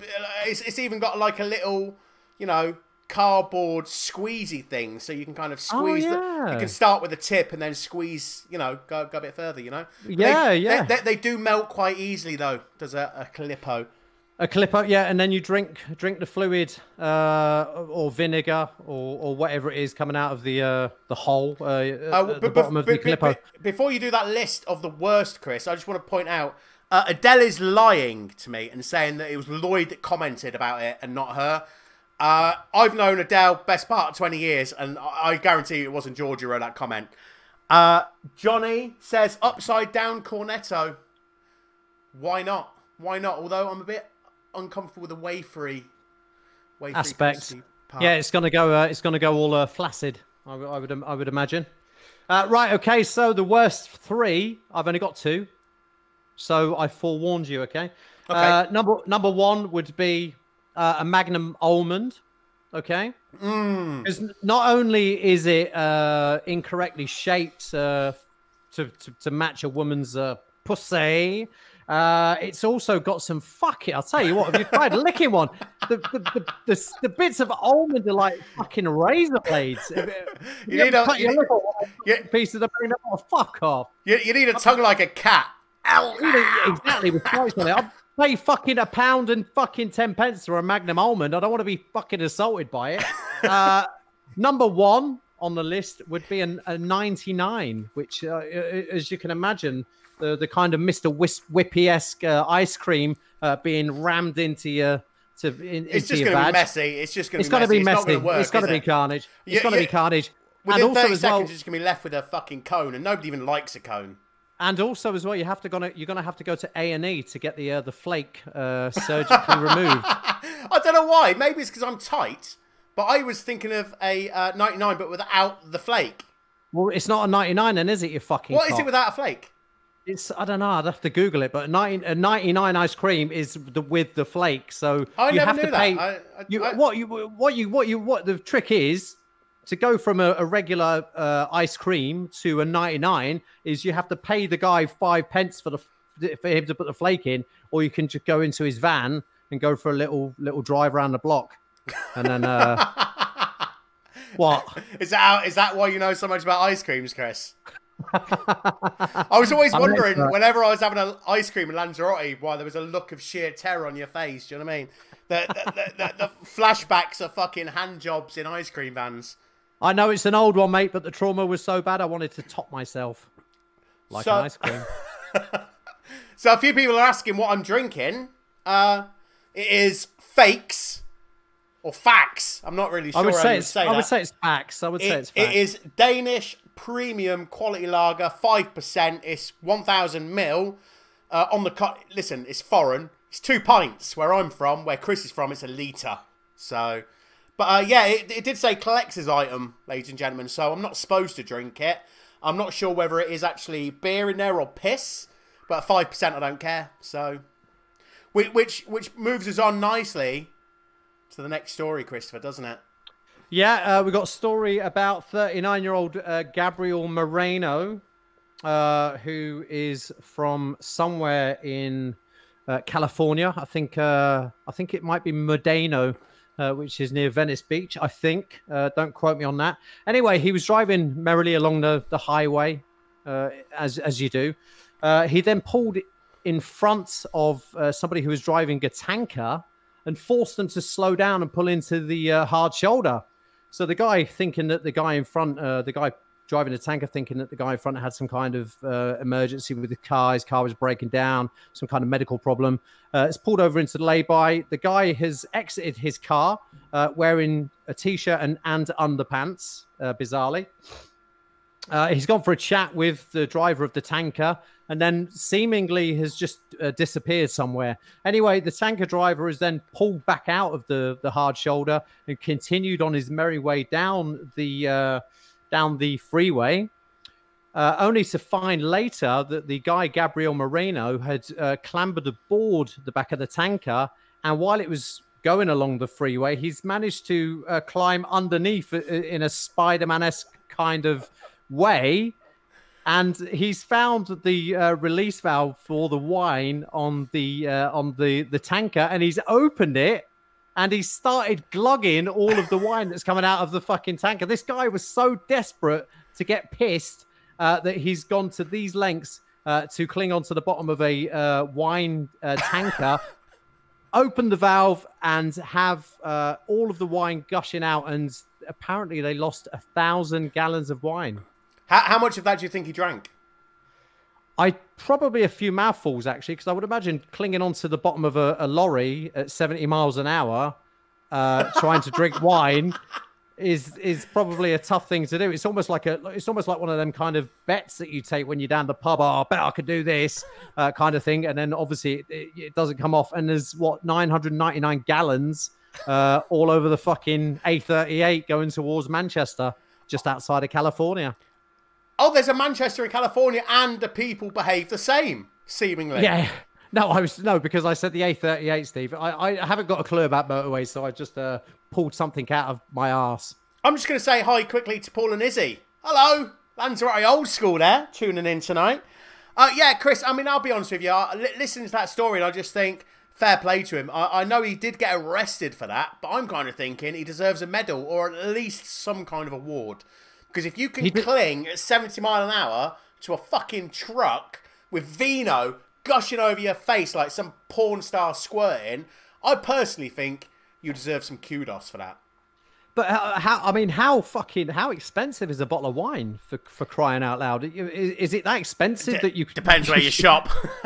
Speaker 1: It's, it's even got like a little, you know, cardboard squeezy thing, so you can kind of squeeze.
Speaker 2: Oh, yeah.
Speaker 1: you can start with a tip and then squeeze. You know, go, go a bit further. You know.
Speaker 2: Yeah,
Speaker 1: they,
Speaker 2: yeah.
Speaker 1: They, they, they do melt quite easily though. Does a, a Calippo?
Speaker 2: A clip up, yeah, and then you drink drink the fluid uh, or vinegar or, or whatever it is coming out of the uh, the hole uh,
Speaker 1: Uh,
Speaker 2: at the bottom of the
Speaker 1: but Before you do that list of the worst, Chris, I just want to point out Uh, Adele is lying to me and saying that it was Lloyd that commented about it and not her. Uh, I've known Adele best part of 20 years, and I, I guarantee it wasn't Georgia wrote that comment. Uh, Johnny says upside down cornetto. Why not? Why not? Although I'm a bit uncomfortable with the wafery, wafery
Speaker 2: Aspect. Yeah, it's gonna go. Uh, it's gonna go all uh, flaccid. I, w- I would. I would imagine. Uh, right. Okay. So the worst three. I've only got two. So I forewarned you. Okay.
Speaker 1: Okay.
Speaker 2: Uh, number number one would be uh, a Magnum almond. Okay.
Speaker 1: Mm.
Speaker 2: Because not only is it uh, incorrectly shaped uh, to, to to match a woman's uh, pussy, uh, it's also got some fucking. I'll tell you what. Have you tried licking one? The the, the, the, the bits of almond are like fucking razor blades.
Speaker 1: You need a- you need-
Speaker 2: lip piece of the brain. Oh, fuck off.
Speaker 1: You, you need a tongue like a cat. Ow.
Speaker 2: Exactly with stripes on it. I'll pay fucking a pound and fucking ten pence for a Magnum almond. I don't want to be fucking assaulted by it. Uh, number one on the list would be an, a 99, which, uh, as you can imagine, the, the kind of Mr. Wisp, Whippy esque uh, ice cream uh, being rammed into your. To, in,
Speaker 1: It's just going to be messy. It's just going to
Speaker 2: be
Speaker 1: It's going to work.
Speaker 2: it's got to be carnage. It's going to be carnage.
Speaker 1: Within
Speaker 2: and also
Speaker 1: 30
Speaker 2: as
Speaker 1: seconds,
Speaker 2: well,
Speaker 1: you're just going to be left with a fucking cone, and nobody even likes a cone.
Speaker 2: And also as well, you have to gonna you're gonna have to go to A and E to get the uh, the flake uh, surgically removed.
Speaker 1: I don't know why. Maybe it's because I'm tight, but I was thinking of a uh, 99, but without the flake.
Speaker 2: Well, it's not a 99 then, is it? You fucking.
Speaker 1: What is it without a flake?
Speaker 2: It's I don't know. I'd have to Google it, but 90, a 99 ice cream is the with the flake. So
Speaker 1: I
Speaker 2: you
Speaker 1: never
Speaker 2: have
Speaker 1: knew
Speaker 2: to
Speaker 1: that.
Speaker 2: pay.
Speaker 1: I- I-
Speaker 2: you,
Speaker 1: I-
Speaker 2: what you what you what you what the trick is to go from a, a regular uh, ice cream to a 99 is you have to pay the guy five pence for the for him to put the flake in, or you can just go into his van and go for a little little drive around the block, and then uh, what?
Speaker 1: Is that how, is that why you know so much about ice creams, Chris? I was always wondering whenever I was having an ice cream in Lanzarote why there was a look of sheer terror on your face. Do you know what I mean? The, the, the, the, the flashbacks of fucking hand jobs in ice cream vans.
Speaker 2: I know it's an old one, mate, but the trauma was so bad I wanted to top myself like
Speaker 1: So-
Speaker 2: an ice cream.
Speaker 1: So a few people are asking what I'm drinking. Uh, it is fakes or facts. I'm not really sure
Speaker 2: I would say
Speaker 1: you
Speaker 2: it's.
Speaker 1: say
Speaker 2: I would say it's facts. I would say it's facts.
Speaker 1: it is Danish premium quality lager, five percent. It's one thousand mil. Uh, on the cut, listen, it's foreign. It's two pints where I'm from. Where Chris is from, it's a liter. So, but uh, yeah, it, it did say collector's item, ladies and gentlemen. So I'm not supposed to drink it. I'm not sure whether it is actually beer in there or piss. But five percent, I don't care. So, which which which moves us on nicely to the next story, Christopher, doesn't it?
Speaker 2: Yeah, uh, we got a story about 39 year old uh, Gabriel Moreno, uh, who is from somewhere in uh, California. I think uh, I think it might be Modeno, uh, which is near Venice Beach. I think. Uh, don't quote me on that. Anyway, he was driving merrily along the, the highway, uh, as as you do. Uh, he then pulled in front of uh, somebody who was driving a tanker and forced them to slow down and pull into the uh, hard shoulder. So the guy thinking that the guy in front, the guy driving a tanker, thinking that the guy in front had some kind of uh, emergency with the car, his car was breaking down, some kind of medical problem. Uh, it's pulled over into the lay-by. The guy has exited his car uh, wearing a t-shirt and, and underpants, uh, bizarrely. Uh, he's gone for a chat with the driver of the tanker and then seemingly has just uh, disappeared somewhere. Anyway, the tanker driver is then pulled back out of the, the hard shoulder and continued on his merry way down the down the freeway. Uh, only to find later that the guy Gabriel Moreno had uh, clambered aboard the back of the tanker, and while it was going along the freeway, he's managed to uh, climb underneath in a Spider-Man-esque kind of way, and he's found the uh, release valve for the wine on the uh, on the the tanker, and he's opened it. And he started glugging all of the wine that's coming out of the fucking tanker. This guy was so desperate to get pissed uh, that he's gone to these lengths uh, to cling onto the bottom of a uh, wine uh, tanker, open the valve, and have uh, all of the wine gushing out. And apparently, they lost a thousand gallons of wine.
Speaker 1: How, how much of that do you think he drank?
Speaker 2: I probably a few mouthfuls actually, because I would imagine clinging onto the bottom of a, a lorry at 70 miles an hour, uh, trying to drink wine, is is probably a tough thing to do. It's almost like a it's almost like one of them kind of bets that you take when you're down the pub. Oh, I bet I could do this uh, kind of thing, and then obviously it, it, doesn't come off. And there's what 999 gallons uh, all over the fucking A38 going towards Manchester, just outside of California.
Speaker 1: Oh, there's a Manchester in California, and the people behave the same, seemingly.
Speaker 2: Yeah. No, I was no because I said the A38, Steve. I, I haven't got a clue about motorways, so I just uh, pulled something out of my ass.
Speaker 1: I'm just going to say hi quickly to Paul and Izzy. Hello, Lanzarote old school there, tuning in tonight. Uh, yeah, Chris. I mean, I'll be honest with you. I listen to that story, and I just think fair play to him. I, I know he did get arrested for that, but I'm kind of thinking he deserves a medal or at least some kind of award. Because if you can he cling at 70 mile an hour to a fucking truck with vino gushing over your face like some porn star squirting, I personally think you deserve some kudos for that.
Speaker 2: But how, I mean, how fucking how expensive is a bottle of wine for for crying out loud? Is, is it that expensive D- that you
Speaker 1: depends where you shop?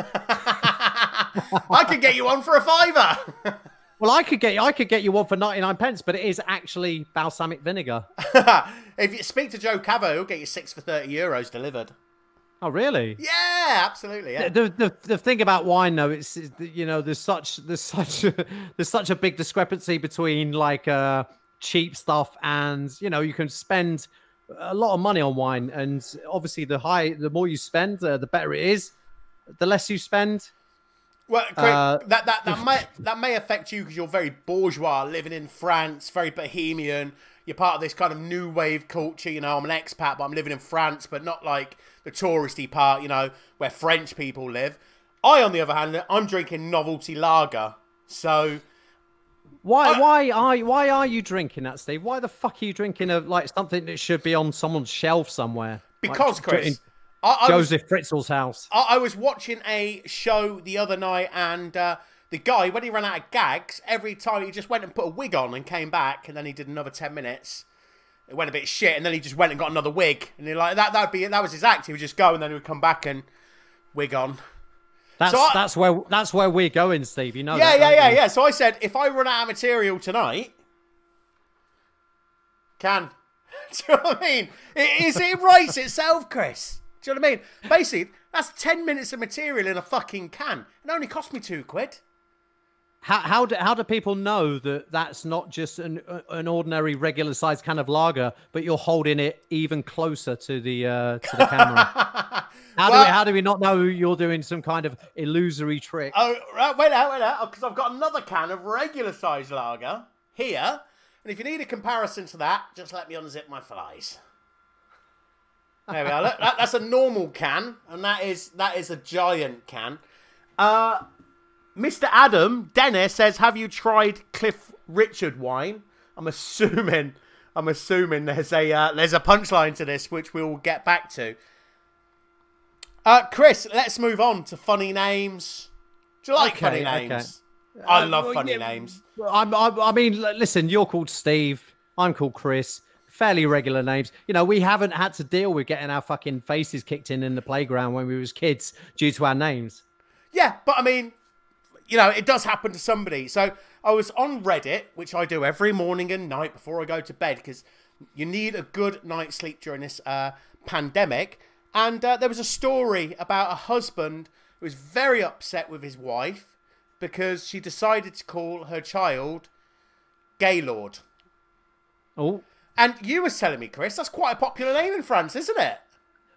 Speaker 1: I could get you one for a fiver.
Speaker 2: Well, I could get you, I could get you one for ninety nine pence, but it is actually balsamic vinegar.
Speaker 1: if you speak to Joe Cavo, he'll get you six for thirty euros delivered.
Speaker 2: Oh, really?
Speaker 1: Yeah, absolutely. Yeah.
Speaker 2: The, the the thing about wine, though, it's you know there's such there's such a, there's such a big discrepancy between like uh, cheap stuff and you know you can spend a lot of money on wine, and obviously the high the more you spend, uh, the better it is. The less you spend,
Speaker 1: well, Craig, uh, that that that may that may affect you because you're very bourgeois, living in France, very bohemian. You're part of this kind of new wave culture. You know, I'm an expat, but I'm living in France, but not like the touristy part. You know, where French people live. I, on the other hand, I'm drinking novelty lager. So
Speaker 2: why I, why are why are you drinking that, Steve? Why the fuck are you drinking a like something that should be on someone's shelf somewhere?
Speaker 1: Because
Speaker 2: like,
Speaker 1: Chris,
Speaker 2: I, I Joseph was, Fritzl's house.
Speaker 1: I, I, was watching a show the other night, and uh, the guy, when he ran out of gags, every time he just went and put a wig on and came back, and then he did another ten minutes. It went a bit shit, and then he just went and got another wig, and he like that. That'd be that was his act. He would just go, and then he would come back and wig on.
Speaker 2: That's so that's where that's where we're going, Steve. You know.
Speaker 1: Yeah,
Speaker 2: that,
Speaker 1: yeah, yeah, you? yeah. So I said, if I run out of material tonight, can. Do you know what I mean? Is it writes itself, Chris? Do you know what I mean? Basically, that's 10 minutes of material in a fucking can. It only cost me two quid.
Speaker 2: How, how, do, how do people know that that's not just an, an ordinary regular sized can of lager, but you're holding it even closer to the, uh, to the camera? how, well, do we, how do we not know you're doing some kind of illusory trick?
Speaker 1: Oh, right, wait out, wait out, because I've got another can of regular sized lager here. And if you need a comparison to that, just let me unzip my flies. There we are. Look, that, that's a normal can, and that is that is a giant can. Uh, Mr. Adam Dennis says, "Have you tried Cliff Richard wine?" I'm assuming. I'm assuming there's a uh, there's a punchline to this, which we'll get back to. Uh, Chris, let's move on to funny names. Do you like okay, funny names? Okay. I love uh, funny yeah, names.
Speaker 2: I'm, I, I mean, listen, you're called Steve. I'm called Chris fairly regular names. You know, we haven't had to deal with getting our fucking faces kicked in in the playground when we was kids due to our names.
Speaker 1: Yeah, but I mean, you know, it does happen to somebody. So I was on Reddit, which I do every morning and night before I go to bed because you need a good night's sleep during this uh, pandemic. And uh, there was a story about a husband who was very upset with his wife because she decided to call her child Gaylord.
Speaker 2: Oh.
Speaker 1: And you were telling me, Chris, that's quite a popular name in France, isn't it?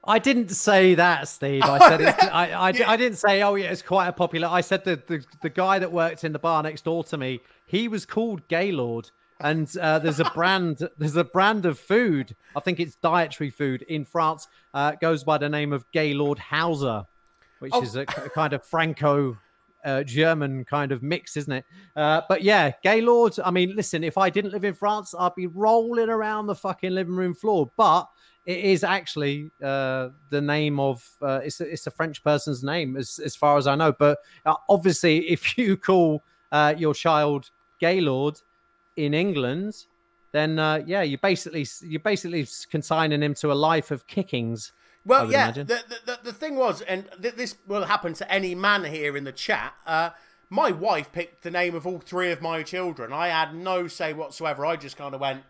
Speaker 2: I didn't say that, Steve. I said it, I, I, yeah. I, didn't say, oh yeah, it's quite a popular. I said the, the the guy that worked in the bar next door to me, he was called Gaylord, and uh, there's a brand there's a brand of food. I think it's dietary food in France. Uh, goes by the name of Gaylord Hauser, which oh. is a, a, kind of Franco uh, German kind of mix, isn't it? Uh, but yeah, Gaylord. I mean, listen, if I didn't live in France, I'd be rolling around the fucking living room floor. But it is actually uh, the name of uh, it's it's a French person's name, as as far as I know. But uh, obviously, if you call uh, your child Gaylord in England, then uh, yeah, you basically you're basically consigning him to a life of kickings
Speaker 1: Well, yeah. The, the, the, thing was, and th- this will happen to any man here in the chat. Uh, my wife picked the name of all three of my children. I had no say whatsoever. I just kind of went,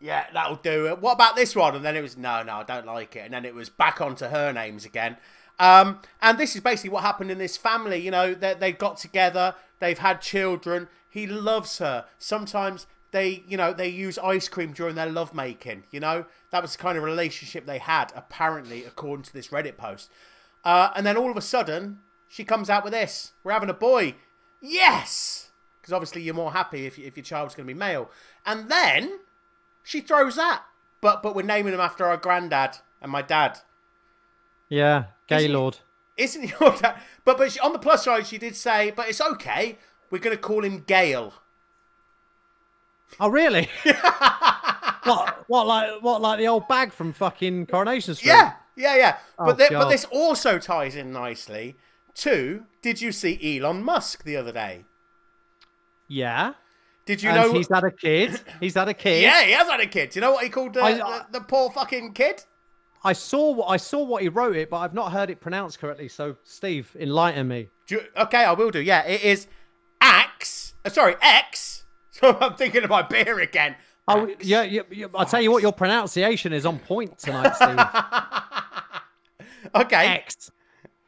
Speaker 1: yeah, that'll do. it. What about this one? And then it was, no, no, I don't like it. And then it was back onto her names again. Um, and this is basically what happened in this family. You know, they, they got together, they've had children. He loves her. Sometimes they, you know, they use ice cream during their lovemaking. You know, that was the kind of relationship they had, apparently, according to this Reddit post. Uh, and then all of a sudden, she comes out with this: "We're having a boy." Yes, because obviously you're more happy if, if your child's going to be male. And then she throws that, but but we're naming him after our granddad and my dad.
Speaker 2: Yeah,
Speaker 1: Isn't-
Speaker 2: Gaylord.
Speaker 1: Isn't your dad? But but she, on the plus side, she did say, "But it's okay. We're going to call him Gale."
Speaker 2: Oh, really? what? What like what like the old bag from fucking Coronation Street?
Speaker 1: Yeah, yeah, yeah.
Speaker 2: Oh,
Speaker 1: but thi- but this also ties in nicely to. Did you see Elon Musk the other day?
Speaker 2: Yeah.
Speaker 1: Did you
Speaker 2: and
Speaker 1: know?
Speaker 2: he's had a kid. He's had a kid.
Speaker 1: Yeah, he has had a kid. Do you know what he called uh,
Speaker 2: I-
Speaker 1: the, the poor fucking kid?
Speaker 2: I saw what I saw what he wrote it, but I've not heard it pronounced correctly. So, Steve, enlighten me.
Speaker 1: You- okay, I will do. Yeah, it is Axe. Uh, sorry, X. So I'm thinking of my beer again.
Speaker 2: Oh, yeah, yeah, yeah. I'll tell you what, your pronunciation is on point tonight, Steve.
Speaker 1: Okay,
Speaker 2: X.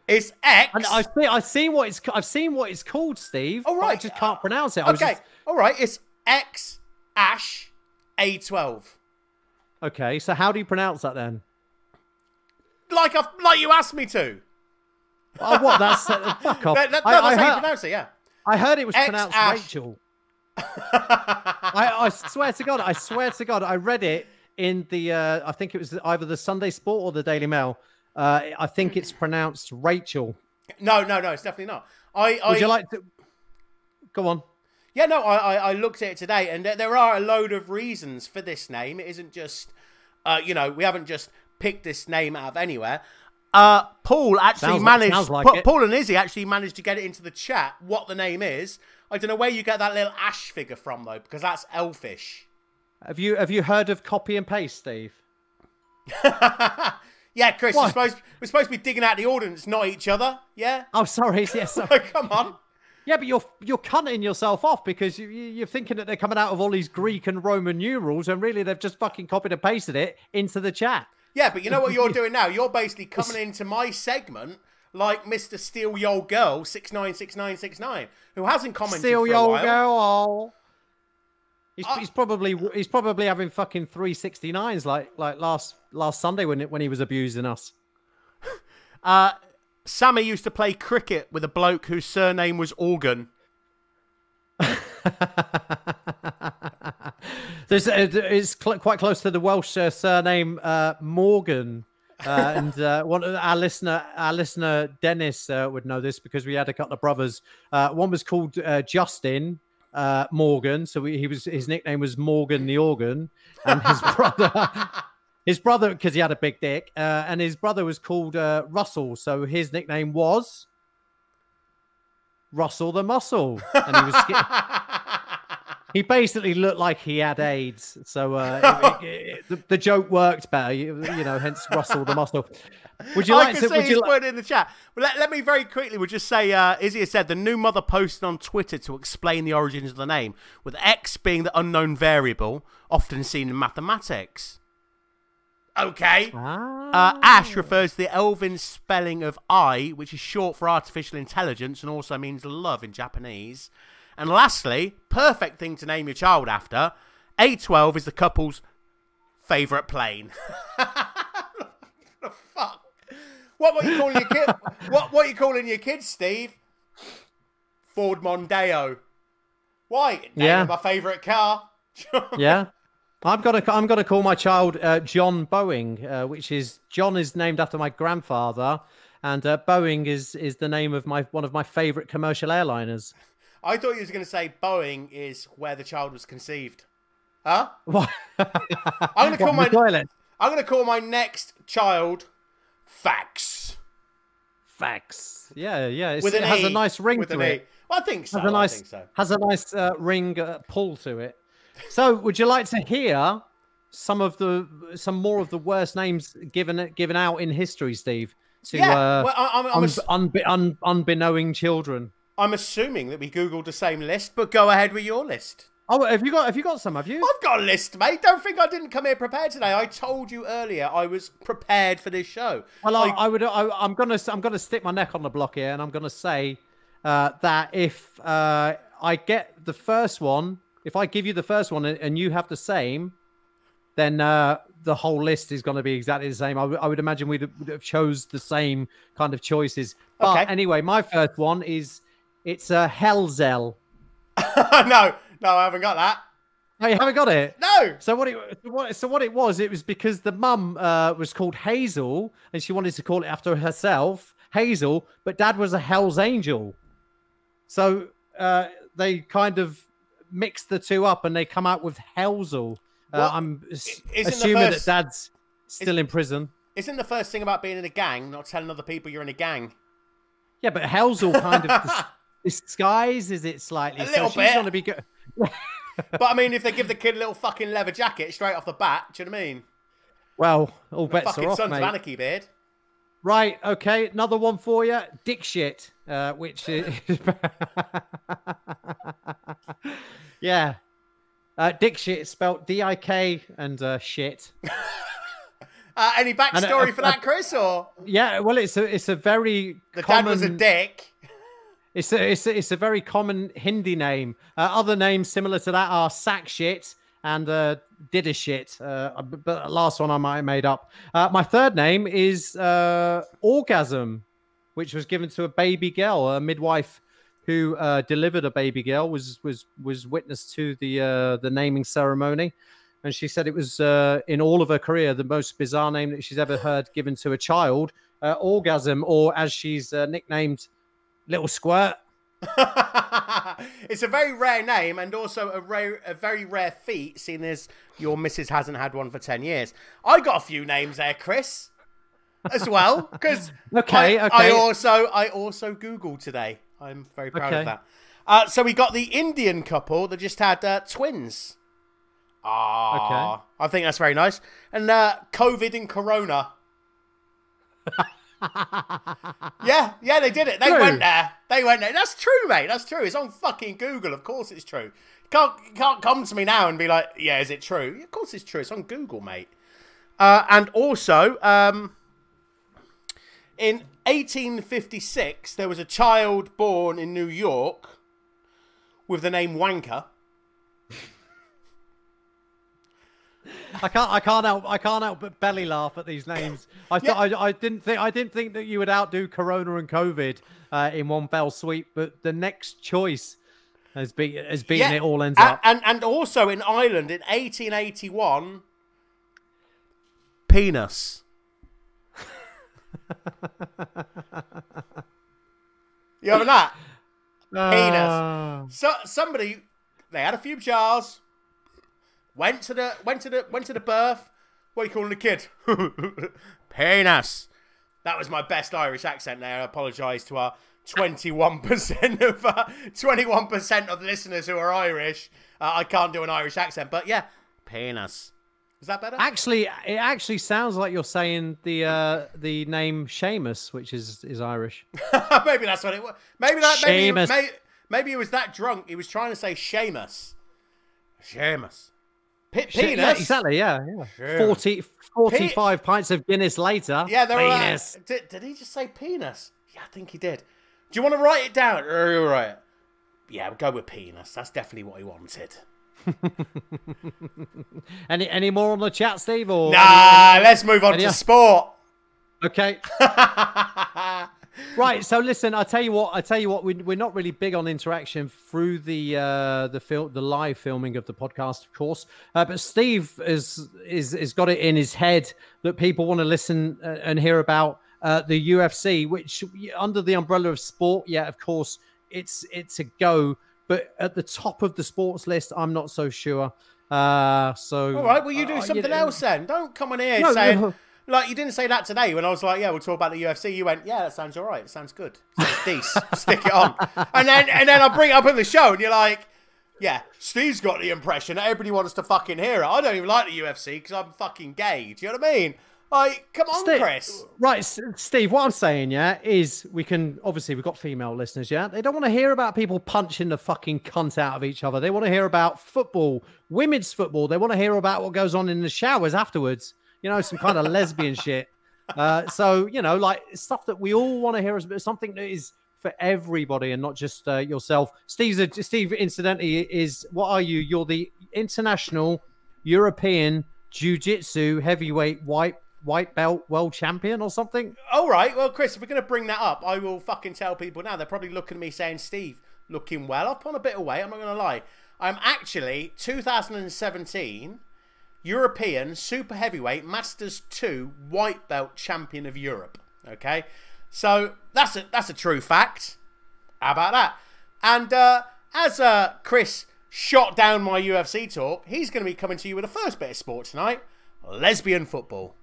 Speaker 1: it's X.
Speaker 2: And I've seen, I've seen what it's I've seen what it's called, Steve.
Speaker 1: All
Speaker 2: right. I just can't pronounce it. I was
Speaker 1: okay,
Speaker 2: just-
Speaker 1: all right. It's X Ash A12.
Speaker 2: okay. So how do you pronounce that then?
Speaker 1: Like I, like you asked me to.
Speaker 2: Oh, what? That's uh, fuck off.
Speaker 1: That, that,
Speaker 2: I,
Speaker 1: that's
Speaker 2: I
Speaker 1: how you
Speaker 2: heard,
Speaker 1: pronounce it. Yeah.
Speaker 2: I heard it was
Speaker 1: X
Speaker 2: pronounced
Speaker 1: Ash.
Speaker 2: Rachel. I, I swear to God, I swear to God, I read it in the uh, I think it was either the Sunday Sport or the Daily Mail. Uh, I think it's pronounced Rachel.
Speaker 1: No, no, no. It's definitely not. I, I
Speaker 2: Would you like to go on?
Speaker 1: Yeah, no, I, I, I looked at it today, and there, are a load of reasons for this name. It isn't just, uh, you know, we haven't just picked this name out of anywhere. Uh, Paul actually
Speaker 2: Sounds
Speaker 1: managed.
Speaker 2: like it.
Speaker 1: Paul and Izzy actually managed to get it into the chat what the name is. I don't know where you get that little ash figure from though, because that's elfish.
Speaker 2: Have you have you heard of copy and paste, Steve?
Speaker 1: Yeah, Chris, we're supposed, we're supposed to be digging out the audience, not each other. Yeah,
Speaker 2: Oh, sorry. Yes. sorry.
Speaker 1: come on.
Speaker 2: Yeah, but you're you're cutting yourself off because you, you- you're thinking that they're coming out of all these Greek and Roman numerals, and really they've just fucking copied and pasted it into the chat.
Speaker 1: Yeah, but you know what you're doing now? You're basically coming into my segment like Mr. Steal Your Girl six nine six nine six nine, who hasn't commented
Speaker 2: Steal
Speaker 1: for a
Speaker 2: your
Speaker 1: while.
Speaker 2: girl. He's,
Speaker 1: I-
Speaker 2: he's probably he's probably having fucking 369s like like last last Sunday when it, when he was abusing us.
Speaker 1: Uh, Sammy used to play cricket with a bloke whose surname was Organ.
Speaker 2: There's it's cl- quite close to the Welsh uh, surname uh, Morgan. Uh, and uh, one of our listener, our listener Dennis uh, would know this because we had a couple of brothers. Uh, one was called uh, Justin uh, Morgan, so we, he was his nickname was Morgan the Organ, and his brother, his brother, because he had a big dick, uh, and his brother was called uh, Russell, so his nickname was Russell the Muscle, and he was. he basically looked like he had AIDS, so uh, it- it- it- the, the joke worked better. You, you know, hence Russell the muscle. Would you
Speaker 1: I
Speaker 2: like
Speaker 1: can
Speaker 2: to?
Speaker 1: see
Speaker 2: Would
Speaker 1: he's
Speaker 2: you like?
Speaker 1: put it in the chat. But let, let me very quickly, we'll just say, uh, Izzy has said the new mother posted on Twitter to explain the origins of the name, with X being the unknown variable often seen in mathematics. Okay.
Speaker 2: Ah,
Speaker 1: Uh, Ash refers to the elven spelling of I, which is short for artificial intelligence and also means love in Japanese. And lastly, perfect thing to name your child after, A12 is the couple's favourite plane. What the fuck? What were you calling your kid? what what are you calling your kids, Steve? Ford Mondeo. Why? Name
Speaker 2: Yeah.
Speaker 1: my favourite car.
Speaker 2: yeah. I'm gonna I'm gonna call my child uh, John Boeing, uh, which is John is named after my grandfather, and uh, Boeing is is the name of my one of my favorite commercial airliners.
Speaker 1: I thought you was going to say Boeing is where the child was conceived. Huh?
Speaker 2: What?
Speaker 1: I'm going to call my
Speaker 2: toilet.
Speaker 1: I'm going to call my next child Fax
Speaker 2: Facts. Yeah, yeah. It's,
Speaker 1: with an
Speaker 2: it has
Speaker 1: E,
Speaker 2: a nice ring
Speaker 1: with
Speaker 2: to
Speaker 1: an
Speaker 2: it.
Speaker 1: E. Well, I think so.
Speaker 2: has a nice
Speaker 1: I think so.
Speaker 2: has a nice uh, ring uh, pull to it. So, would you like to hear some of the some more of the worst names given given out in history, Steve. To
Speaker 1: Yeah,
Speaker 2: uh,
Speaker 1: well, I- I'm- I'm
Speaker 2: un,
Speaker 1: ass-
Speaker 2: unbe- un, unbeknowing children.
Speaker 1: I'm assuming that we googled the same list, but go ahead with your list.
Speaker 2: Oh, have you got have you got some? Have you?
Speaker 1: I've got a list, mate. Don't think I didn't come here prepared today. I told you earlier I was prepared for this show.
Speaker 2: Well, I,
Speaker 1: I-
Speaker 2: I would. I, I'm gonna. I'm gonna stick my neck on the block here, and I'm gonna say uh, that if uh, I get the first one, if I give you the first one and, and you have the same, then uh, the whole list is going to be exactly the same. I would- imagine we'd have, would have chose the same kind of choices. But
Speaker 1: Okay.
Speaker 2: anyway, my first one is it's a Hellzel.
Speaker 1: no, no, I haven't got that.
Speaker 2: Oh, you haven't got it.
Speaker 1: No.
Speaker 2: So what it what so what it was? It was because the mum uh, was called Hazel, and she wanted to call it after herself, Hazel. But Dad was a Hell's Angel, so uh, they kind of mixed the two up, and they come out with Hellzel. Uh, I'm s-
Speaker 1: isn't the
Speaker 2: assuming
Speaker 1: first-
Speaker 2: that Dad's still in prison.
Speaker 1: Isn't the first thing about being in a gang not telling other people you're in a gang?
Speaker 2: Yeah, but Hellzel kind of disguises it slightly.
Speaker 1: A
Speaker 2: so
Speaker 1: little
Speaker 2: she's
Speaker 1: bit.
Speaker 2: to be good.
Speaker 1: But I mean, if they give the kid a little fucking leather jacket straight off the bat, do you know what I mean?
Speaker 2: Well, all bets are off,
Speaker 1: Sons
Speaker 2: mate.
Speaker 1: of Anarchy beard.
Speaker 2: Right, okay, another one for you. Dick shit, uh, which is yeah, uh, dick shit is spelled D I K and uh, shit.
Speaker 1: Uh, any backstory
Speaker 2: uh,
Speaker 1: for that, Chris? Or
Speaker 2: Yeah, well, it's a it's a very
Speaker 1: the
Speaker 2: common.
Speaker 1: dad was a dick?
Speaker 2: It's a it's a, it's a very common Hindi name. Uh, other names similar to that are sack shit and uh, shit. Uh, but but last one I might have made up. Uh, my third name is uh, orgasm, which was given to a baby girl, a midwife who uh, delivered a baby girl was was was witness to the uh, the naming ceremony. And she said it was uh, in all of her career the most bizarre name that she's ever heard given to a child, uh, orgasm, or as she's uh, nicknamed, little squirt.
Speaker 1: it's a very rare name and also a rare, a very rare feat, seeing as your missus hasn't had one for ten years. I got a few names there, Chris, as well, because
Speaker 2: Okay,
Speaker 1: I,
Speaker 2: okay.
Speaker 1: I also I also googled today. I'm very proud of that. Uh, so we got the Indian couple that just had uh, twins. Ah,
Speaker 2: Okay.
Speaker 1: I think that's very nice. And uh, COVID and Corona. yeah, yeah, they did it. They
Speaker 2: True.
Speaker 1: went there. They went there. That's true, mate. That's true. It's on fucking Google. Of course, it's true. You can't you can't come to me now and be like, "Yeah, is it true?" Of course, it's true. It's on Google, mate. Uh, and also, um, in 1856, there was a child born in New York with the name Wanker.
Speaker 2: I can't. I can't help. I can't help but belly laugh at these names. I thought. I, I didn't think. I didn't think that you would outdo Corona and COVID uh, in one fell sweep. But the next choice has be has beaten it all ends
Speaker 1: and,
Speaker 2: up.
Speaker 1: And, and also in Ireland in 1881, penis. you having that?
Speaker 2: Ah.
Speaker 1: So somebody they had a few jars. Went to the went to the went to the birth. What are you calling the kid? Penis. That was my best Irish accent there. I apologise to our twenty-one percent of twenty-one percent of listeners who are Irish. Uh, I can't do an Irish accent, but yeah, penis. Is that better?
Speaker 2: Actually, it actually sounds like you're saying the uh, the name Seamus, which is is Irish.
Speaker 1: maybe that's what it was. Maybe that. Maybe,
Speaker 2: Seamus.
Speaker 1: maybe maybe he was that drunk. He was trying to say Seamus. Seamus. P- penis.
Speaker 2: Yeah, exactly. Yeah. yeah.
Speaker 1: Seamus.
Speaker 2: 40, 45 pints of Guinness later.
Speaker 1: Yeah, they were. like-
Speaker 2: penis.
Speaker 1: did, did he just say penis? Yeah, I think he did. Do you want to write it down? Or you write it? Yeah, we'll go with penis. That's definitely what he wanted.
Speaker 2: Any any more on the chat, Steve? Or
Speaker 1: Nah, let's move on
Speaker 2: any-
Speaker 1: to sport.
Speaker 2: Okay. right. So listen, I tell you what. I tell you what. We, we're not really big on interaction through the uh, the film, the live filming of the podcast, of course. Uh, but Steve is is is got it in his head that people want to listen uh, and hear about uh, the UFC, which under the umbrella of sport, yeah, of course, it's it's a go. But at the top of the sports list, I'm not so sure. Uh, so
Speaker 1: All right, well, you do
Speaker 2: uh,
Speaker 1: something
Speaker 2: know-
Speaker 1: else then. Don't come on here
Speaker 2: No,
Speaker 1: saying.
Speaker 2: no.
Speaker 1: Like, you didn't say that today when I was like, yeah, we'll talk about the UFC. You went, yeah, that sounds all right. It sounds good. Sounds. Stick it on. And then, and then I bring it up in the show and you're like, Yeah, Steve's got the impression that everybody wants to fucking hear it. I don't even like the UFC because I'm fucking gay. Do you know what I mean? Like, come on,
Speaker 2: Steve,
Speaker 1: Chris.
Speaker 2: Right, Steve. What I'm saying, yeah, is we can obviously we've got female listeners, yeah. They don't want to hear about people punching the fucking cunt out of each other. They want to hear about football, women's football. They want to hear about what goes on in the showers afterwards. You know, some kind of lesbian shit. Uh, so you know, like stuff that we all want to hear something that is for everybody and not just uh, yourself. Steve's a, Steve, incidentally, is what are you? You're the international European Jiu-Jitsu heavyweight white white belt world champion or something.
Speaker 1: All right, well, Chris, if we're going to bring that up, I will fucking tell people now. They're probably looking at me saying, "Steve, looking well. I've put on a bit of weight. I'm not going to lie. I'm actually 2017 European super heavyweight Masters 2 white belt champion of Europe. Okay, so that's a that's a true fact. How about that? And uh, as uh, Chris shot down my UFC talk, he's going to be coming to you with the first bit of sport tonight: lesbian football.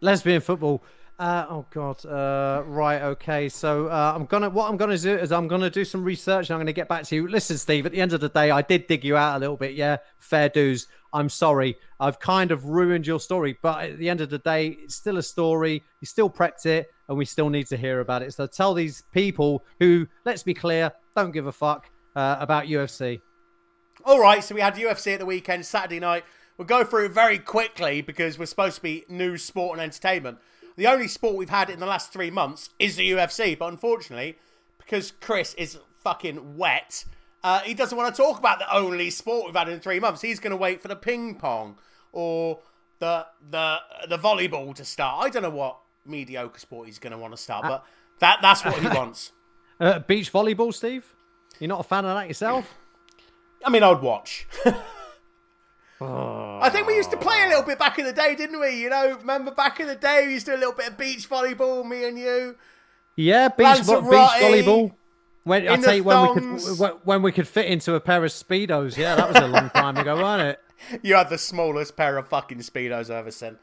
Speaker 2: Lesbian football. Uh, oh God. Uh, right. Okay. So uh, I'm gonna. What I'm gonna do is I'm gonna do some research. and I'm gonna get back to you. Listen, Steve. At the end of the day, I did dig you out a little bit. Yeah. Fair dues. I'm sorry. I've kind of ruined your story, but at the end of the day, it's still a story. You still prepped it, and we still need to hear about it. So tell these people who, let's be clear, don't give a fuck uh, about UFC.
Speaker 1: All right. So we had UFC at the weekend, Saturday night. We'll go through very quickly because we're supposed to be news, sport, and entertainment. The only sport we've had in the last three months is the UFC, but unfortunately, because Chris is fucking wet, uh, he doesn't want to talk about the only sport we've had in three months. He's going to wait for the ping pong or the the the volleyball to start. I don't know what mediocre sport he's going to want to start, but that that's what he wants.
Speaker 2: Uh, beach volleyball, Steve. You're not a fan of that yourself?
Speaker 1: I mean, I'd watch. I think we used to play a little bit back in the day, didn't we? You know, remember back in the day we used to do a little bit of beach volleyball, me and you.
Speaker 2: Yeah, beach, vo- beach volleyball. When I tell you when we could when we could fit into a pair of speedos, yeah, that was a long time ago, wasn't it?
Speaker 1: You had the smallest pair of fucking speedos I've ever seen.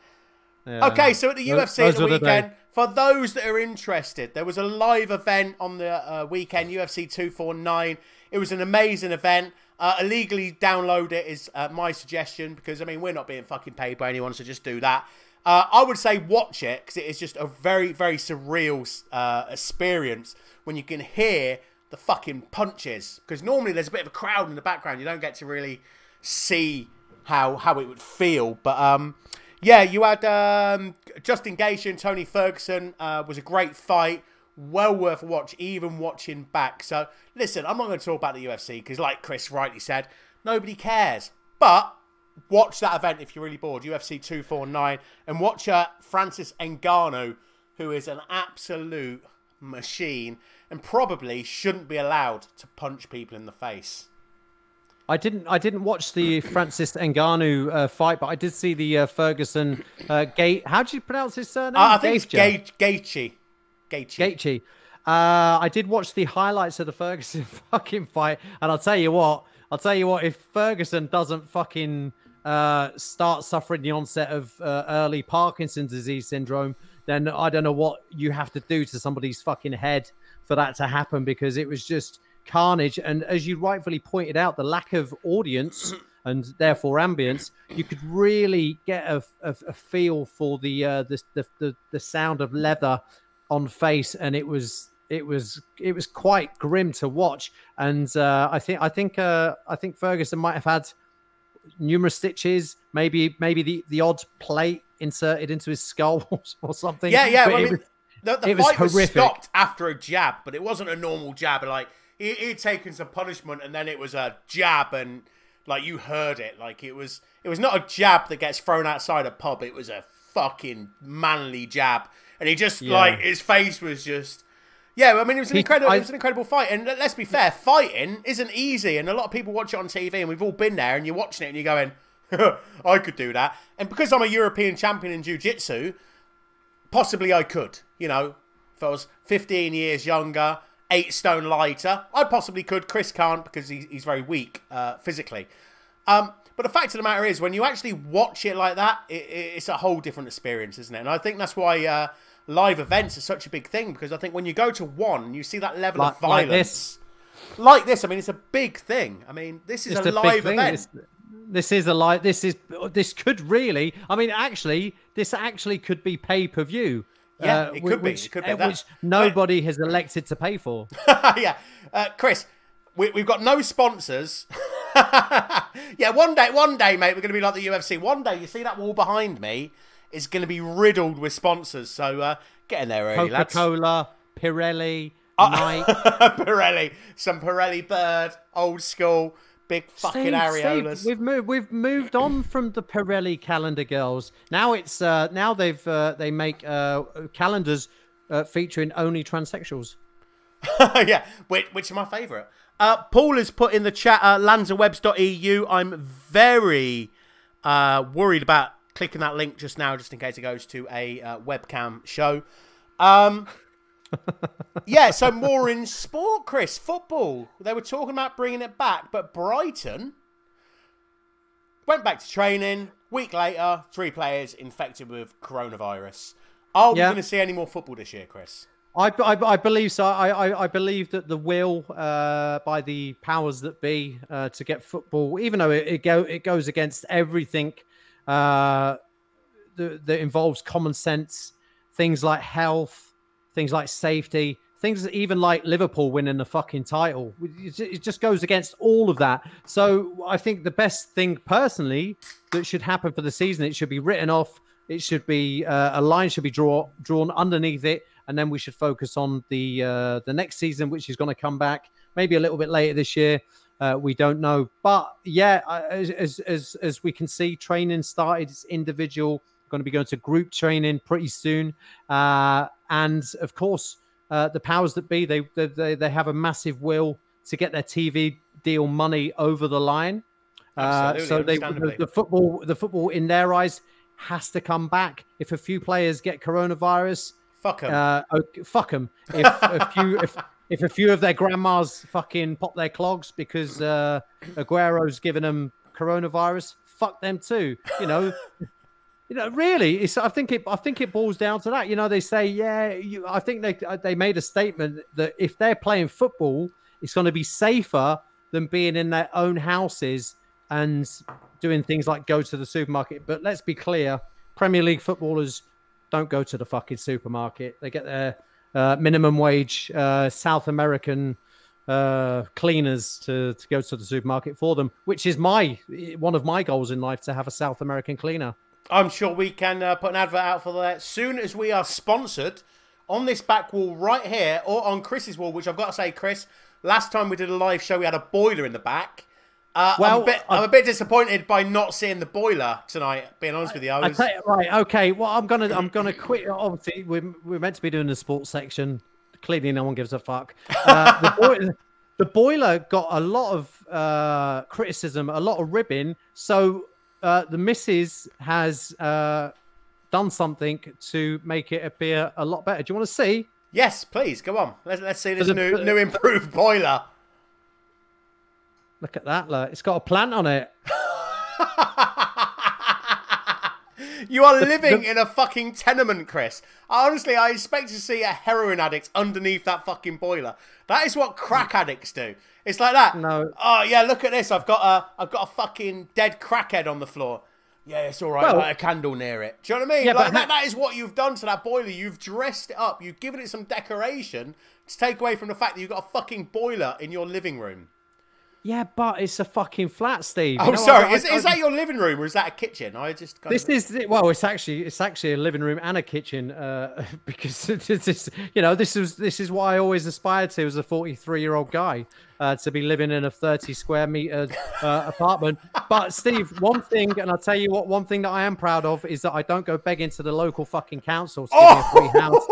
Speaker 1: Yeah. Okay, so at the UFC those, the weekend, the for those that are interested, there was a live event on the uh, weekend, UFC 249. It was an amazing event. Uh, illegally download it is uh, my suggestion because I mean we're not being fucking paid by anyone, so just do that. Uh, I would say watch it because it is just a very very surreal uh, experience when you can hear the fucking punches because normally there's a bit of a crowd in the background. You don't get to really see how how it would feel, but um, yeah, you had um, Justin and Tony Ferguson uh, was a great fight well worth a watch, even watching back. So, listen, I'm not going to talk about the UFC because, like Chris rightly said, nobody cares. But watch that event if you're really bored. UFC 249 and watch uh, Francis Ngannou, who is an absolute machine and probably shouldn't be allowed to punch people in the face.
Speaker 2: I didn't. I didn't watch the Francis Ngannou uh, fight, but I did see the uh, Ferguson uh, Gate. How do you pronounce his surname?
Speaker 1: Uh, I think Gaethje. it's Gaethje.
Speaker 2: Gaethje. Gaethje. Uh, I did watch the highlights of the Ferguson fucking fight, and I'll tell you what. I'll tell you what. If Ferguson doesn't fucking uh, start suffering the onset of uh, early Parkinson's disease syndrome, then I don't know what you have to do to somebody's fucking head for that to happen because it was just carnage. And as you rightfully pointed out, the lack of audience and therefore ambience, you could really get a, a, a feel for the, uh, the, the, the the sound of leather on face, and it was it was it was quite grim to watch. And uh, I think I think uh, I think Ferguson might have had numerous stitches, maybe maybe the the odd plate inserted into his skull or something.
Speaker 1: Yeah, yeah. Well, I mean, the, the fight was, was, stopped after a jab, but it wasn't a normal jab. Like he, he'd taken some punishment, and then it was a jab, and like you heard it. Like it was it was not a jab that gets thrown outside a pub. It was a fucking manly jab and he just yeah. like his face was just. Yeah, I mean, it was an incredible, I, it was an incredible fight, and let's be fair, fighting isn't easy, and a lot of people watch it on TV, and we've all been there, and you're watching it, and you're going, "I could do that," and because I'm a European champion in jiu-jitsu, possibly I could. You know, if I was 15 years younger, eight stone lighter, I possibly could. Chris can't because he's, he's very weak uh, physically. Um, but the fact of the matter is, when you actually watch it like that, it, it's a whole different experience, isn't it? And I think that's why uh, live events are such a big thing because I think when you go to one, you see that level like, of violence. like this. like this. I mean, it's a big thing. I mean, this is
Speaker 2: It's
Speaker 1: a live event.
Speaker 2: This, this is a live. This is this could really. I mean, actually, this actually could be pay per view.
Speaker 1: Yeah, it
Speaker 2: whi-
Speaker 1: could be,
Speaker 2: Which,
Speaker 1: it could be.
Speaker 2: uh,
Speaker 1: That-
Speaker 2: which nobody has elected to pay for.
Speaker 1: yeah, uh, Chris, we, we've got no sponsors. yeah, one day, one day, mate, we're going to be like the UFC. One day, you see that wall behind me is going to be riddled with sponsors. So uh, get in there early,
Speaker 2: Coca. Cola, Pirelli,
Speaker 1: Uh,
Speaker 2: Nike.
Speaker 1: Pirelli, some Pirelli Bird, old school, big fucking
Speaker 2: Steve,
Speaker 1: areolas.
Speaker 2: Steve, we've moved. We've moved on from the Pirelli calendar girls. Now it's uh, now they've uh, they make uh, calendars uh, featuring only transsexuals.
Speaker 1: yeah, which, which is my favourite. Uh, Paul has put in the chat uh, lanzawebs.eu. I'm very uh, worried about clicking that link just now, just in case it goes to a uh, webcam show. Um, yeah, so more in sport, Chris. Football. They were talking about bringing it back, but Brighton went back to training. Week later, three players infected with coronavirus. Are we
Speaker 2: Yeah.
Speaker 1: going to see any more football this year, Chris?
Speaker 2: I, I, I believe so. I, I, I believe that the will uh, by the powers that be uh, to get football, even though it, it go it goes against everything uh, that, that involves common sense, things like health, things like safety, things even like Liverpool winning the fucking title. It just goes against all of that. So I think the best thing personally that should happen for the season, it should be written off. It should be uh, a line should be draw, drawn underneath it, and then we should focus on the uh, the next season, which is going to come back maybe a little bit later this year. Uh, we don't know, but yeah, as, as as as we can see, training started. It's individual. Going to be going to group training pretty soon, uh, and of course, uh, the powers that be they, they they have a massive will to get their TV deal money over the line. Uh, so they the, the football the football in their eyes has to come back. If a few players get coronavirus,
Speaker 1: Fuck 'em.
Speaker 2: uh, okay, fuck them. If a few, if if a few of their grandmas fucking pop their clogs because uh, Aguero's given them coronavirus, fuck them too. You know, you know, really, it's. I think it. I think it boils down to that. You know, they say, yeah. You, I think they they made a statement that if they're playing football, it's going to be safer than being in their own houses and doing things like go to the supermarket. But let's be clear, Premier League footballers don't go to the fucking supermarket. They get their uh, minimum wage uh, South American uh, cleaners to, to go to the supermarket for them, which is my one of my goals in life to have a South American cleaner.
Speaker 1: I'm sure we can uh, put an advert out for that soon as we are sponsored on this back wall right here or on Chris's wall, which I've got to say, Chris, last time we did a live show, we had a boiler in the back. Uh, I'm,
Speaker 2: Well,
Speaker 1: a bit, I'm a bit disappointed by not seeing the boiler tonight. Being honest with you, I
Speaker 2: I
Speaker 1: was.
Speaker 2: tell you, right, okay. Well, I'm gonna I'm gonna quit. Obviously, we're, we're meant to be doing the sports section. Clearly, no one gives a fuck. Uh, the, boi- the boiler got a lot of uh, criticism, a lot of ribbing. So uh, the missus has uh, done something to make it appear a lot better. Do you want to see?
Speaker 1: Yes, please go on. Let's, let's see this
Speaker 2: the-
Speaker 1: new new improved boiler.
Speaker 2: Look at that. Look. It's got a plant on it.
Speaker 1: You are living in a fucking tenement, Chris. Honestly, I expect to see a heroin addict underneath that fucking boiler. That is what crack addicts do. It's like that.
Speaker 2: No.
Speaker 1: Oh yeah, look at this. I've got a, I've got a fucking dead crackhead on the floor. Yeah, it's all right.
Speaker 2: Well-
Speaker 1: light a candle near it. Do you know what I mean?
Speaker 2: Yeah,
Speaker 1: like that,
Speaker 2: ha-
Speaker 1: that is what you've done to that boiler. You've dressed it up. You've given it some decoration to take away from the fact that you've got a fucking boiler in your living room.
Speaker 2: Yeah, but it's a fucking flat, Steve.
Speaker 1: Oh,
Speaker 2: know,
Speaker 1: sorry.
Speaker 2: I- I-
Speaker 1: is, is that your living room or is that a kitchen? I just
Speaker 2: This
Speaker 1: of...
Speaker 2: is well, it's actually it's actually a living room and a kitchen uh, because this is you know this is this is what I always aspired to as a 43 year old guy uh, to be living in a 30 square meter uh, apartment. But Steve, one thing, and I'll tell you what, one thing that I am proud of is that I don't go begging to the local fucking council to give me a free house,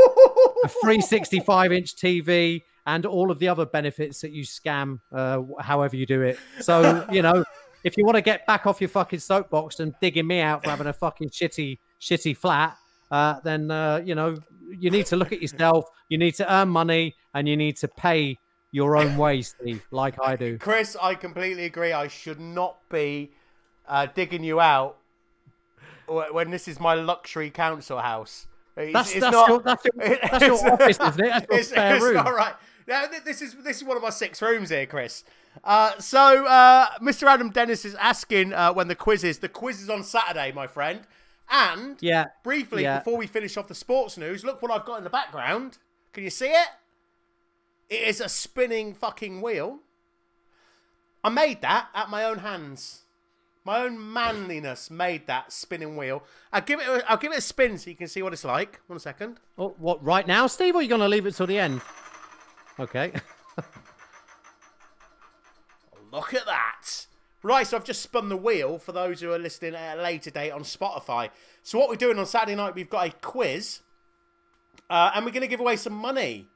Speaker 2: a free 65 inch TV, and all of the other benefits that you scam, uh, however you do it. So you know if you want to get back off your fucking soapbox and digging me out for having a fucking shitty, shitty flat, uh, then uh, you know you need to look at yourself. You need to earn money and you need to pay your own way, Steve, like I do.
Speaker 1: Chris, I completely agree. I should not be uh, digging you out when this is my luxury council house. It's,
Speaker 2: That's
Speaker 1: it's
Speaker 2: that's
Speaker 1: not,
Speaker 2: your that's your, that's your office, isn't it? That's your
Speaker 1: it's,
Speaker 2: spare
Speaker 1: it's
Speaker 2: room.
Speaker 1: not right. Now, this is this is one of my six rooms here, Chris. Uh, so, uh, Mr. Adam Dennis is asking uh, when the quiz is. The quiz is on Saturday, my friend. And
Speaker 2: Yeah.
Speaker 1: briefly,
Speaker 2: Yeah.
Speaker 1: before we finish off the sports news, look what I've got in the background. Can you see it? It is a spinning fucking wheel. I made that at my own hands. My own manliness made that spinning wheel. I'll give it. A, I'll give it a spin so you can see what it's like. One second.
Speaker 2: Oh, what, right now, Steve, or are you going to leave it till the end? Okay.
Speaker 1: Look at that. Right, so I've just spun the wheel for those who are listening at a later date on Spotify. So what we're doing on Saturday night, we've got a quiz, uh, and we're going to give away some money.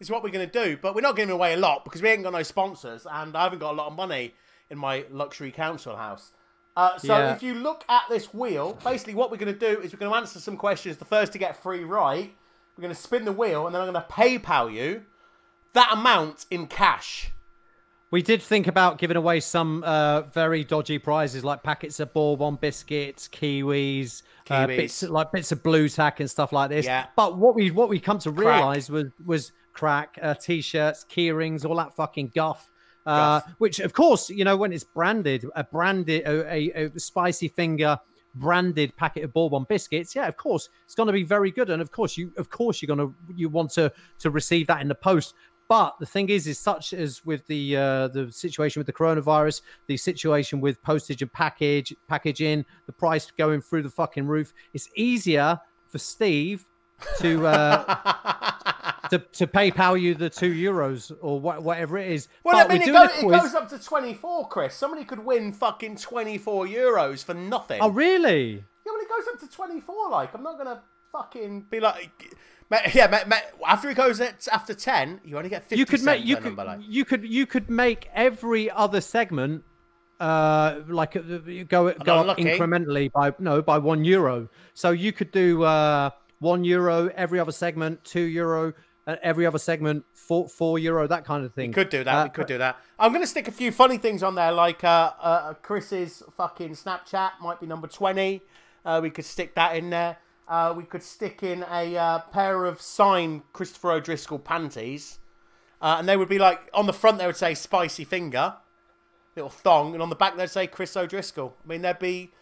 Speaker 1: Is what we're going to do, but we're not giving away a lot because we ain't got no sponsors, and I haven't got a lot of money in my luxury council house. Uh, so
Speaker 2: Yeah.
Speaker 1: if you look at this wheel, basically what we're going to do is we're going to answer some questions. The first to get three right, we're going to spin the wheel, and then I'm going to PayPal you that amount in cash.
Speaker 2: We did think about giving away some uh, very dodgy prizes like packets of bourbon biscuits, kiwis, Uh,
Speaker 1: Kiwis.
Speaker 2: bits like bits of Blu Tack and stuff like this.
Speaker 1: Yeah.
Speaker 2: But what we what we come to realize was was crack, uh, t-shirts, key rings, all that fucking guff. Uh,
Speaker 1: Guff.
Speaker 2: which of course you know when it's branded a branded a, a, a spicy finger branded packet of bourbon biscuits yeah of course it's going to be very good and of course you of course you're going to you want to to receive that in the post but the thing is is such as with the uh, the situation with the coronavirus the situation with postage and package packaging the price going through the fucking roof it's easier for steve to uh to, to PayPal you the two euros or wha- whatever it is.
Speaker 1: Well,
Speaker 2: but
Speaker 1: I mean, it, go, it
Speaker 2: quiz.
Speaker 1: goes up to 24, Chris. Somebody could win fucking 24 euros for nothing.
Speaker 2: Oh, really?
Speaker 1: Yeah, well, it goes up to 24. Like, I'm not going to fucking be like. Yeah, after it goes at, after 10, you only get 50
Speaker 2: You could make you could
Speaker 1: number, like.
Speaker 2: you could you could make every other segment uh like uh, go go up incrementally by no by one euro. So you could do uh one euro every other segment, two euro uh, every other segment, four four euro that kind of thing.
Speaker 1: Could do that.
Speaker 2: Uh,
Speaker 1: we could do that. I'm going to stick a few funny things on there, like uh, uh, Chris's fucking Snapchat might be number 20. Uh, we could stick that in there. Uh, we could stick in a uh, pair of signed Christopher O'Driscoll panties. Uh, and they would be like, on the front, they would say Spicy Finger, little thong. And on the back, they'd say Chris O'Driscoll. I mean, there'd be.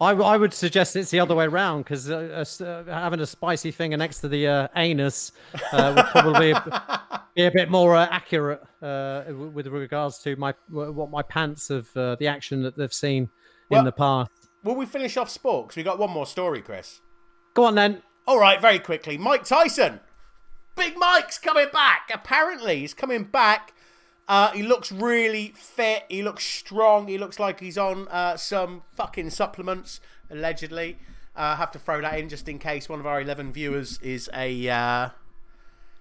Speaker 2: I, I would suggest it's the other way around because uh, uh, having a spicy finger next to the uh, anus uh, would probably be a bit more uh, accurate uh, with regards to my what my pants of uh, the action that they've seen
Speaker 1: Well-
Speaker 2: in the past.
Speaker 1: Will we finish off sport? Because we got one more story, Chris.
Speaker 2: Go on then.
Speaker 1: All right, very quickly. Mike Tyson. Big Mike's coming back. Apparently, he's coming back. Uh, he looks really fit. He looks strong. He looks like he's on uh, some fucking supplements, allegedly. Uh, have to throw that in just in case one of our 11 viewers is a. Uh,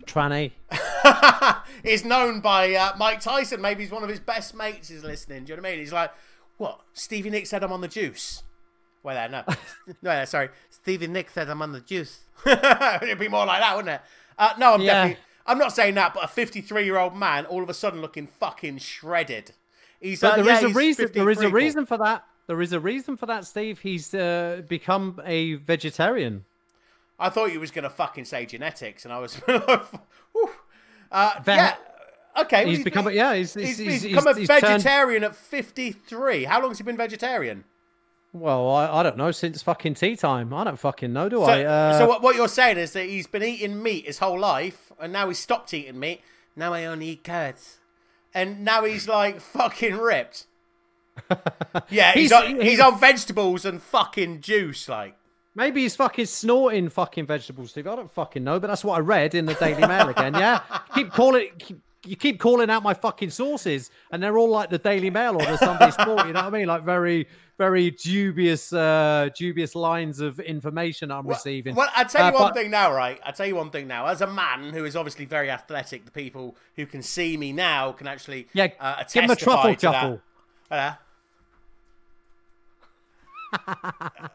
Speaker 2: Tranny.
Speaker 1: is known by uh, Mike Tyson. Maybe he's one of his best mates is listening. Do you know what I mean? He's like, what? Stevie Nicks said I'm on the juice. Well, there, no. no, sorry. Stevie Nick said I'm on the juice. It'd be more like that, wouldn't it? Uh, no, I'm
Speaker 2: Yeah.
Speaker 1: definitely. I'm not saying that, but a 53 year old man all of a sudden looking fucking shredded. He's,
Speaker 2: But
Speaker 1: uh,
Speaker 2: there is
Speaker 1: yeah,
Speaker 2: a reason. There is a reason for that. There is a reason for that, Steve. He's uh, become a vegetarian.
Speaker 1: I thought you was going to fucking say genetics, and I was. Uh, yeah. Okay.
Speaker 2: He's become a- yeah, he's-
Speaker 1: he's,
Speaker 2: he's-
Speaker 1: he's become a
Speaker 2: he's turned-
Speaker 1: vegetarian at 53. How long has he been vegetarian?
Speaker 2: Well, I, I don't know since fucking tea time. I don't fucking know, do
Speaker 1: So,
Speaker 2: I? Uh,
Speaker 1: so what, what you're saying is that he's been eating meat his whole life, and now he's stopped eating meat. Now I only eat carrots, and now he's like fucking ripped. Yeah, he's,
Speaker 2: He's-
Speaker 1: on, he's
Speaker 2: he's-
Speaker 1: on vegetables and fucking juice, like.
Speaker 2: Maybe he's fucking snorting fucking vegetables, Steve. I don't fucking know, but that's what I read in the Daily Mail again. Yeah, keep calling. Keep, you keep calling out my fucking sources, and they're all like the Daily Mail or the Sunday Sport. You know what I mean? Like very, very dubious, uh, dubious lines of information I'm receiving.
Speaker 1: Well, I'll tell you
Speaker 2: Uh,
Speaker 1: one
Speaker 2: but-
Speaker 1: thing now, right? I'll tell you one thing now. As a man who is obviously very athletic, the people who can see me now can actually
Speaker 2: Yeah,
Speaker 1: uh,
Speaker 2: give him a truffle
Speaker 1: to that.
Speaker 2: shuffle.
Speaker 1: Uh,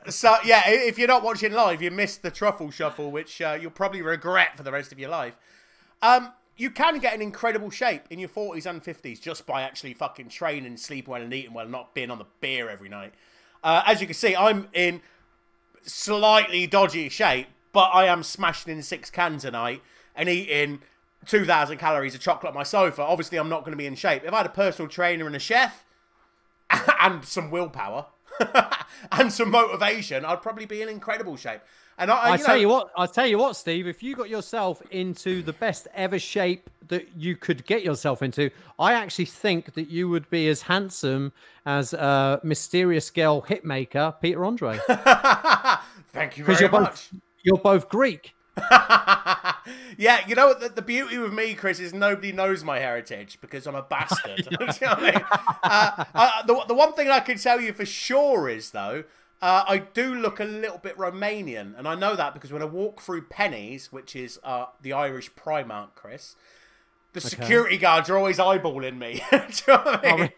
Speaker 1: so yeah, if you're not watching live, you missed the truffle shuffle, which uh, you'll probably regret for the rest of your life. Um, you can get an incredible shape in your 40s and 50s just by actually fucking training, sleeping well, and eating well, not being on the beer every night. Uh, as you can see, I'm in slightly dodgy shape, but I am smashing in six cans a night and eating 2,000 calories of chocolate on my sofa, obviously I'm not going to be in shape. If I had a personal trainer and a chef and some willpower and some motivation, I'd probably be in incredible shape. And I,
Speaker 2: I
Speaker 1: you
Speaker 2: tell
Speaker 1: know,
Speaker 2: you what, I tell you what, Steve. If you got yourself into the best ever shape that you could get yourself into, I actually think that you would be as handsome as uh, mysterious girl hitmaker Peter Andre.
Speaker 1: Thank you very
Speaker 2: you're
Speaker 1: much.
Speaker 2: both you're both Greek.
Speaker 1: yeah, you know what? The, the beauty with me, Chris, is nobody knows my heritage because I'm a bastard. You know I mean? uh, uh, the, the one thing I can tell you for sure is, though, uh, I do look a little bit Romanian. And I know that because when I walk through Penneys, which is uh, the Irish Primark, Chris, the security guards are always eyeballing me. Do you know what I mean?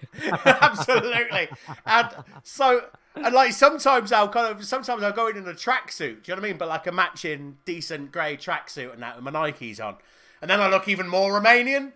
Speaker 1: Absolutely. And so, and like sometimes I'll kind of, sometimes I'll go in in a tracksuit. Do you know what I mean? But like a matching decent grey tracksuit and that with my Nikes on. And then I look even more Romanian.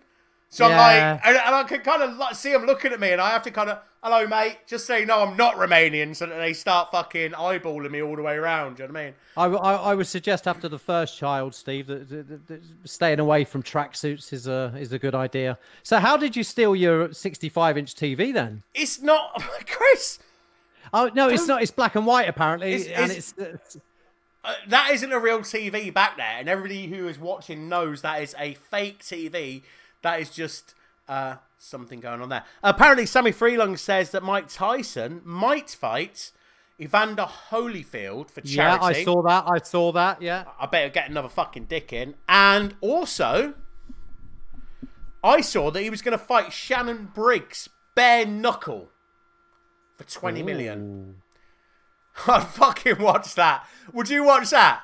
Speaker 1: So I'm like, and, and I can kind of like, see them looking at me, and I have to kind of, hello, mate, just say no, I'm not Romanian, so that they start fucking eyeballing me all the way around. Do you know what I mean?
Speaker 2: I I would suggest after the first child, Steve, that, that, that- that staying away from tracksuits is a is a good idea. So, how did you steal your 65 inch TV then?
Speaker 1: It's not, Chris.
Speaker 2: Oh no, it's not. It's black and white apparently,
Speaker 1: It's-
Speaker 2: and
Speaker 1: it's-
Speaker 2: it's, it's
Speaker 1: Uh, that isn't a real TV back there, and everybody who is watching knows that is a fake TV. That is just uh, something going on there. Apparently, Sammy Freelung says that Mike Tyson might fight Evander Holyfield for charity. yeah.
Speaker 2: I saw that. I saw that. Yeah.
Speaker 1: I better get another fucking dick in. And also, I saw that he was going to fight Shannon Briggs bare knuckle for twenty million. I'd fucking watch that. Would you watch that?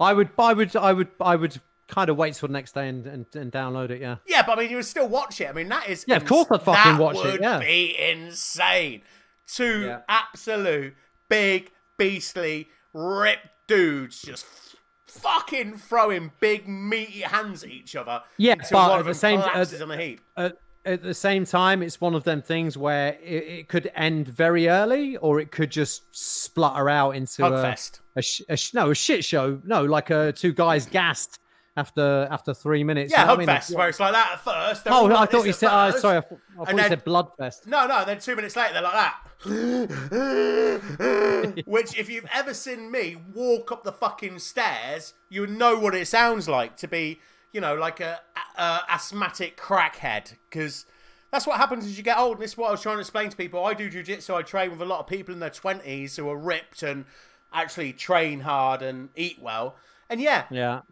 Speaker 2: I would. I would. I would. I would kind of wait till the next day and, and, and download it. Yeah.
Speaker 1: Yeah, but I mean, you would still watch it. I mean, that is
Speaker 2: Yeah, of course I'd fucking watch it,
Speaker 1: would
Speaker 2: yeah.
Speaker 1: be insane. Two
Speaker 2: Yeah.
Speaker 1: absolute big, beastly, ripped dudes just f- fucking throwing big, meaty hands at each other.
Speaker 2: Yeah, but at
Speaker 1: of
Speaker 2: the same-
Speaker 1: collapses
Speaker 2: uh,
Speaker 1: on a heap.
Speaker 2: At, at the same time, it's one of them things where it, it could end very early, or it could just splutter out into a,
Speaker 1: Hugfest.
Speaker 2: a, sh- a sh- no a shit show. No, like uh, two guys gassed after after three minutes.
Speaker 1: Yeah,
Speaker 2: you know what I mean?
Speaker 1: Hugfest, where it's like that at first. they're
Speaker 2: Oh,
Speaker 1: all
Speaker 2: I thought you said. Uh, sorry, I, thought- I thought
Speaker 1: And
Speaker 2: you said Bloodfest.
Speaker 1: No, no, then two minutes later they're like that. Which, if you've ever seen me walk up the fucking stairs, you know what it sounds like to be, you know, like a, a asthmatic crackhead. Because that's what happens as you get old. And this is what I was trying to explain to people. I do jujitsu. I train with a lot of people in their twenties who are ripped and actually train hard and eat well. And yeah,
Speaker 2: Yeah.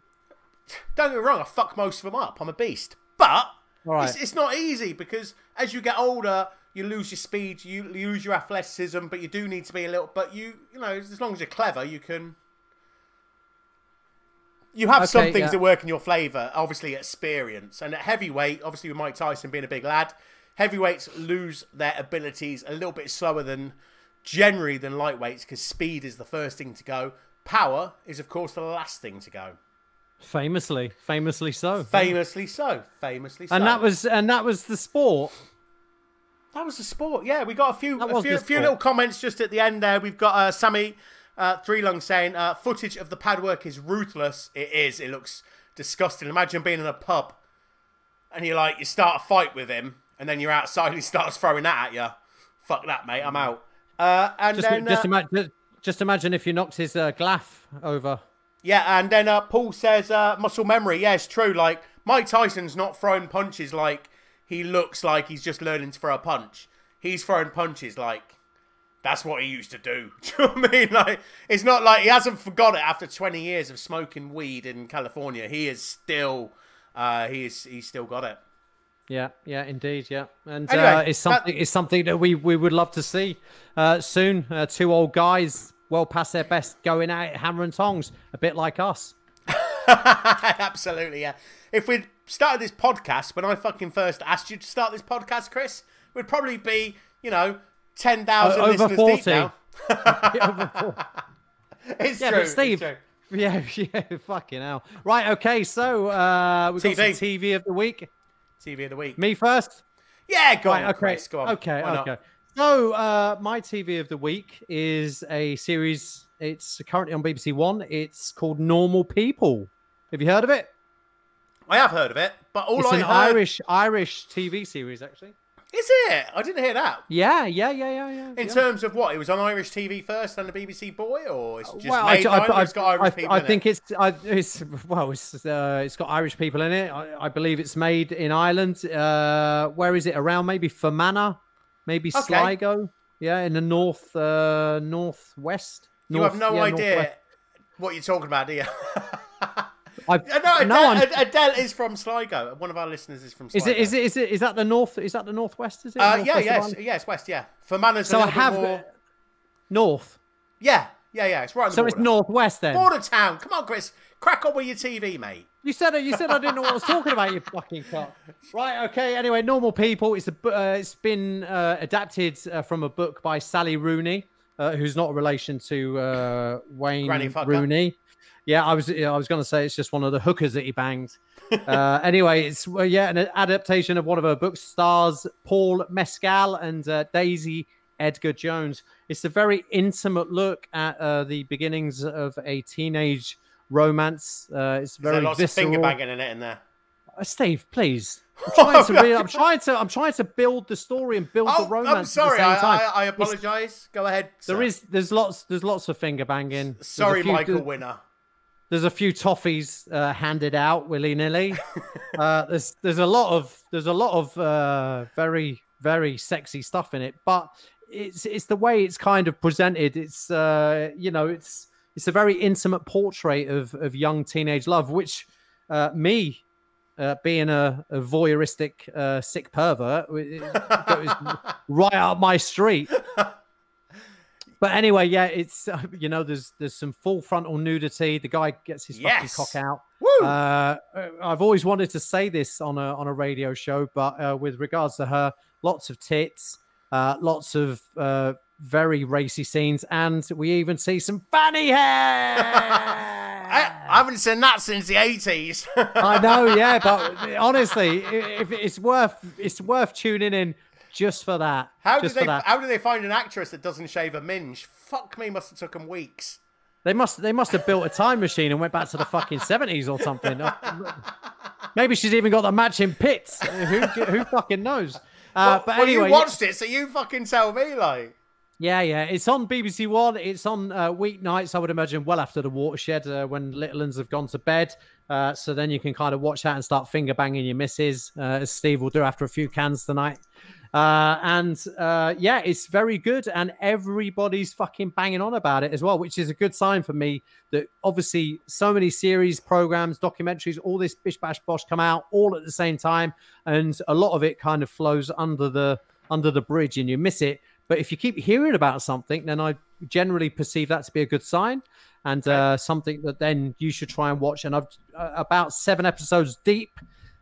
Speaker 1: don't get me wrong, I fuck most of them up. I'm a beast. But
Speaker 2: right.
Speaker 1: it's, it's not easy because as you get older, you lose your speed, you lose your athleticism, but you do need to be a little. But you, you know, as long as you're clever, you can. You have some things
Speaker 2: yeah.
Speaker 1: that work in your favour. Obviously, experience and at heavyweight, obviously with Mike Tyson being a big lad, heavyweights lose their abilities a little bit slower than generally than lightweights because speed is the first thing to go. Power is, of course, the last thing to go.
Speaker 2: Famously, famously so.
Speaker 1: Famously so. Famously so.
Speaker 2: and that was and that was the sport.
Speaker 1: that was the sport. Yeah, we got a few a few, few little comments just at the end there. We've got uh, Sammy uh, Three Lung saying uh, footage of the pad work is ruthless. It is. It looks disgusting. Imagine being in a pub and you're like you start a fight with him and then you're outside and he starts throwing that at you. Fuck that, mate. I'm out. Uh, and
Speaker 2: Just,
Speaker 1: then
Speaker 2: just,
Speaker 1: uh,
Speaker 2: imagine, just imagine if you knocked his uh, glaff over.
Speaker 1: Yeah, and then uh, Paul says uh, muscle memory. Yeah, it's true. Like Mike Tyson's not throwing punches like he looks like he's just learning to throw a punch. He's throwing punches like that's what he used to do. Do you know what I mean? Like it's not like he hasn't forgot it after 20 years of smoking weed in California. He is still uh, he is he's still got it.
Speaker 2: Yeah, yeah, indeed, yeah, and
Speaker 1: Anyway,
Speaker 2: uh, it's
Speaker 1: that-
Speaker 2: something. It's something that we we would love to see uh, soon. Uh, two old guys, well past their best, going it, hammer and tongs, a bit like us.
Speaker 1: Absolutely, yeah. If we'd started this podcast when I fucking first asked you to start this podcast, Chris, we'd probably be, you know, 10,000
Speaker 2: O- over
Speaker 1: listeners
Speaker 2: 40.
Speaker 1: deep now. It's
Speaker 2: Yeah,
Speaker 1: true.
Speaker 2: but
Speaker 1: it's
Speaker 2: Steve,
Speaker 1: true.
Speaker 2: yeah, yeah, fucking hell. Right, okay, so uh, we've got
Speaker 1: TV.
Speaker 2: TV of the week.
Speaker 1: TV of the week.
Speaker 2: Me first.
Speaker 1: Yeah, go
Speaker 2: Right,
Speaker 1: on,
Speaker 2: okay,
Speaker 1: Chris. Go on.
Speaker 2: okay,
Speaker 1: Why not?
Speaker 2: okay. So uh, my TV of the week is a series. It's currently on BBC One. It's called Normal People. Have you heard of it?
Speaker 1: I have heard of it, But all
Speaker 2: It's
Speaker 1: I
Speaker 2: an
Speaker 1: heard
Speaker 2: Irish Irish TV series, actually.
Speaker 1: Is it? I didn't hear that.
Speaker 2: Yeah, yeah, yeah, yeah, yeah.
Speaker 1: In
Speaker 2: yeah.
Speaker 1: terms of what, it was on Irish TV first and the BBC Boy, or it's just
Speaker 2: well,
Speaker 1: made
Speaker 2: I,
Speaker 1: Irish,
Speaker 2: I,
Speaker 1: it's got Irish
Speaker 2: I,
Speaker 1: people
Speaker 2: I
Speaker 1: in
Speaker 2: think
Speaker 1: it.
Speaker 2: it's, I, it's well, it's uh, it's got Irish people in it. I, I believe it's made in Ireland. Uh, where is it? Around maybe Fermanagh, maybe
Speaker 1: Okay.
Speaker 2: Sligo. Yeah, in the north, uh, northwest.
Speaker 1: You have no
Speaker 2: yeah,
Speaker 1: idea
Speaker 2: northwest.
Speaker 1: what you're talking about, do you?
Speaker 2: I,
Speaker 1: no, Adele, Adele is from Sligo. One of our listeners is from
Speaker 2: is
Speaker 1: Sligo.
Speaker 2: it is it is it is that the north? Is that the northwest? Is it?
Speaker 1: Uh, yeah, yes, yes, west, yeah. Fermanagh's
Speaker 2: So
Speaker 1: a
Speaker 2: I have
Speaker 1: more...
Speaker 2: north.
Speaker 1: Yeah, yeah, yeah. It's right on the
Speaker 2: So it's northwest then.
Speaker 1: Border town. Come on, Chris. Crack on with your TV, mate.
Speaker 2: You said. You said I didn't know what I was talking about. You fucking cock. Right. Okay. Anyway, normal people. It's a. Uh, it's been uh, adapted uh, from a book by Sally Rooney, uh, who's not a relation to uh, Wayne. Rooney. Yeah, I was. I was going to say it's just one of the hookers that he banged. uh, anyway, it's well, yeah, an adaptation of one of her books. Stars Paul Mescal and uh, Daisy Edgar Jones. It's a very intimate look at uh, the beginnings of a teenage romance. Uh, it's
Speaker 1: Is there
Speaker 2: very
Speaker 1: lots of finger banging in it in there?
Speaker 2: Uh, Steve, please. I'm trying to I'm trying to I'm trying to build the story and build the
Speaker 1: Oh,
Speaker 2: romance.
Speaker 1: I'm sorry.
Speaker 2: At the same time.
Speaker 1: I, I
Speaker 2: It's-
Speaker 1: apologise. Go ahead.
Speaker 2: There
Speaker 1: sir.
Speaker 2: is there's lots there's lots of finger banging.
Speaker 1: Sorry,
Speaker 2: few-
Speaker 1: Michael Winner.
Speaker 2: There's a few toffees uh, handed out willy nilly. uh, there's there's a lot of there's a lot of uh, very very sexy stuff in it, but it's it's the way it's kind of presented. It's uh, you know it's it's a very intimate portrait of of young teenage love, which uh, me. Uh, being a, a voyeuristic uh, sick pervert, it- it goes right up my street. But anyway, yeah, it's uh, you know, there's there's some full frontal nudity. The guy gets his
Speaker 1: Yes.
Speaker 2: fucking cock out.
Speaker 1: Woo!
Speaker 2: Uh, I've always wanted to say this on a on a radio show, but uh, with regards to her, lots of tits, uh, lots of uh, very racy scenes, and we even see some fanny hair.
Speaker 1: I, I haven't seen that since the 80s.
Speaker 2: I know, yeah, but honestly, i- if it's worth it's worth tuning in just for that.
Speaker 1: How
Speaker 2: just
Speaker 1: they?
Speaker 2: that.
Speaker 1: How did they find an actress that doesn't shave a minge? Fuck me, must have took them weeks.
Speaker 2: They must they must have built a time machine and went back to the fucking seventies or something. Maybe she's even got the matching pits. Who who fucking knows? Uh,
Speaker 1: well,
Speaker 2: but
Speaker 1: well,
Speaker 2: anyway,
Speaker 1: you watched it, so you fucking tell me, like.
Speaker 2: yeah, yeah, it's on BBC One. It's on uh, weeknights, I would imagine, well after the watershed uh, when little ones have gone to bed. Uh, so then you can kind of watch that and start finger banging your misses, uh, as Steve will do after a few cans tonight. Uh, and uh, yeah, it's very good, and everybody's fucking banging on about it as well, which is a good sign for me. That obviously so many series, programs, documentaries, all this bish bash bosh come out all at the same time, and a lot of it kind of flows under the under the bridge, and you miss it. But if you keep hearing about something, then I generally perceive that to be a good sign, and uh, something that then you should try and watch. And I've uh, about seven episodes deep.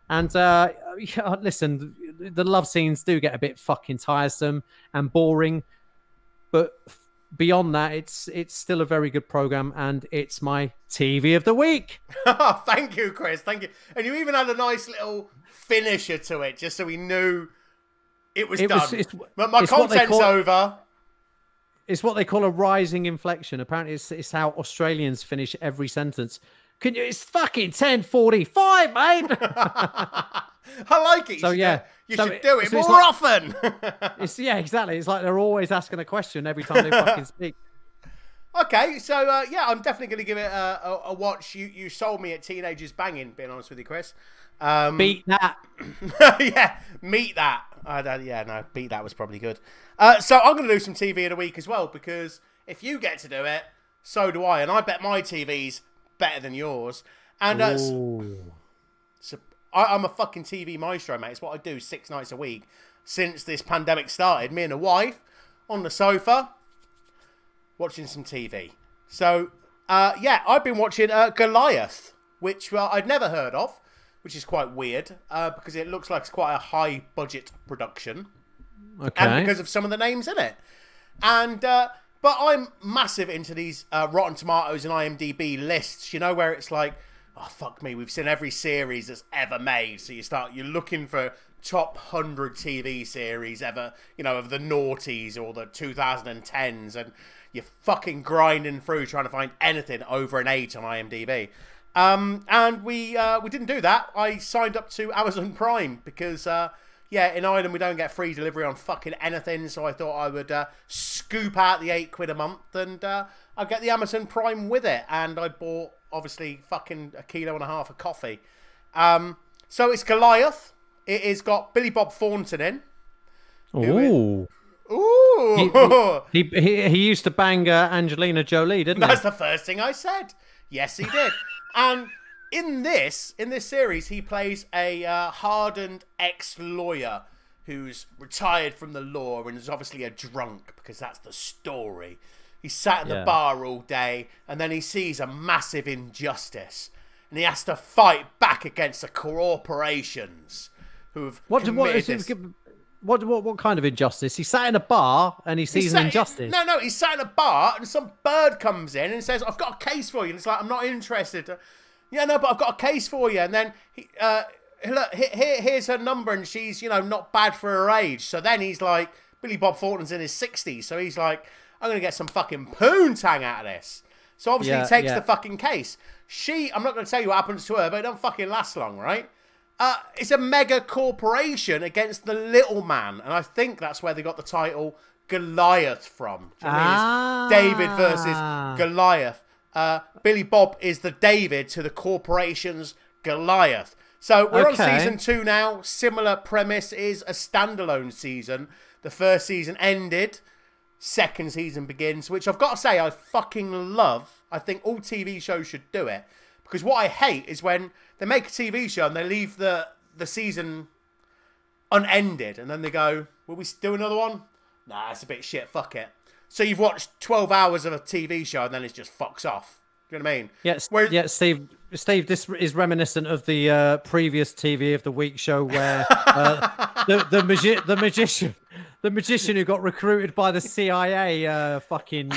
Speaker 2: And uh, yeah, listen, the love scenes do get a bit fucking tiresome and boring, but beyond that, it's it's still a very good program, and it's my TV of the week.
Speaker 1: Thank you, Chris. Thank you. And you even had a nice little finisher to it, just so we knew it was
Speaker 2: It
Speaker 1: done.
Speaker 2: was-
Speaker 1: but my content's
Speaker 2: call-
Speaker 1: over.
Speaker 2: It's what they call a rising inflection. Apparently, it's, it's how Australians finish every sentence. Can you? It's fucking ten forty five, mate.
Speaker 1: I like it. You
Speaker 2: So,
Speaker 1: should,
Speaker 2: yeah.
Speaker 1: you
Speaker 2: So
Speaker 1: should
Speaker 2: it-
Speaker 1: do it
Speaker 2: so
Speaker 1: more
Speaker 2: like-
Speaker 1: often.
Speaker 2: it's yeah, exactly. It's like they're always asking a question every time they fucking speak.
Speaker 1: okay, so uh, yeah, I'm definitely going to give it a, a, a watch. You you sold me at teenagers banging. Being honest with you, Chris. Um,
Speaker 2: Beat that.
Speaker 1: yeah, meet that. Uh, yeah, no, beat that was probably good. Uh, so I'm going to do some TV in a week as well because if you get to do it, so do I, and I bet my TV's better than yours. And uh, s-
Speaker 2: Ooh.
Speaker 1: so I, I'm a fucking TV maestro, mate. It's what I do six nights a week since this pandemic started. Me and the wife on the sofa watching some TV. So uh, yeah, I've been watching uh, Goliath, which well, I'd never heard of, which is quite weird uh, because it looks like it's quite a high budget production
Speaker 2: Okay.
Speaker 1: and because of some of the names in it. And uh, but I'm massive into these uh, Rotten Tomatoes and IMDb lists. You know where it's like, oh fuck me, we've seen every series that's ever made. So you start you're looking for top hundred TV series ever, you know, of the noughties or the 2010s, and you're fucking grinding through trying to find anything over an eight on IMDb. Um, and we uh, we didn't do that. I signed up to Amazon Prime because uh, yeah, in Ireland we don't get free delivery on fucking anything. So I thought I would uh, scoop out the eight quid a month and uh, I'll get the Amazon Prime with it. And I bought obviously fucking a kilo and a half of coffee. Um, so it's Goliath. It has got Billy Bob Thornton in.
Speaker 2: Ooh.
Speaker 1: Ooh,
Speaker 2: He, he he used to bang uh, Angelina Jolie, didn't
Speaker 1: that's
Speaker 2: he?
Speaker 1: That's the first thing I said. Yes, he did. and in this, in this series, he plays a uh, hardened ex-lawyer who's retired from the law and is obviously a drunk because that's the story. He sat in the
Speaker 2: Yeah.
Speaker 1: bar all day and then he sees a massive injustice and he has to fight back against the corporations who have
Speaker 2: What, what,
Speaker 1: this-
Speaker 2: what what what kind of injustice? He sat in a bar and he
Speaker 1: He
Speaker 2: sees
Speaker 1: sat-
Speaker 2: an injustice.
Speaker 1: No, no, he sat in a bar and some bird comes in and says, "I've got a case for you." And it's like, "I'm not interested." Yeah, no, but I've got a case for you. And then he, uh, look, here, here's her number, and she's, you know, not bad for her age. So then he's like, Billy Bob Thornton's in his 60s, so he's like, I'm gonna get some fucking poontang out of this. So obviously
Speaker 2: Yeah,
Speaker 1: he takes
Speaker 2: yeah.
Speaker 1: the fucking case. She, I'm not gonna tell you what happens to her, but it don't fucking last long, right? Uh, it's a mega corporation against the little man, and I think that's where they got the title Goliath from. Do you know what I mean? It's David
Speaker 2: Ah.
Speaker 1: versus Goliath. Uh, Billy Bob is the David to the corporation's Goliath. So we're on season two now. Similar premise is a standalone season. The first season ended. Second season begins, which I've got to say I fucking love. I think all TV shows should do it because what I hate is when they make a TV show and they leave the the season unended and then they go, "Will we do another one?" Nah, it's a bit shit. Fuck it. So you've watched twelve hours of a TV show and then it just fucks off. Do you know what I mean?
Speaker 2: Yes,
Speaker 1: Where-
Speaker 2: yeah, Steve. Steve, this is reminiscent of the uh, previous TV of the week show where uh, the the, magi- the magician, the magician who got recruited by the CIA, uh, fucking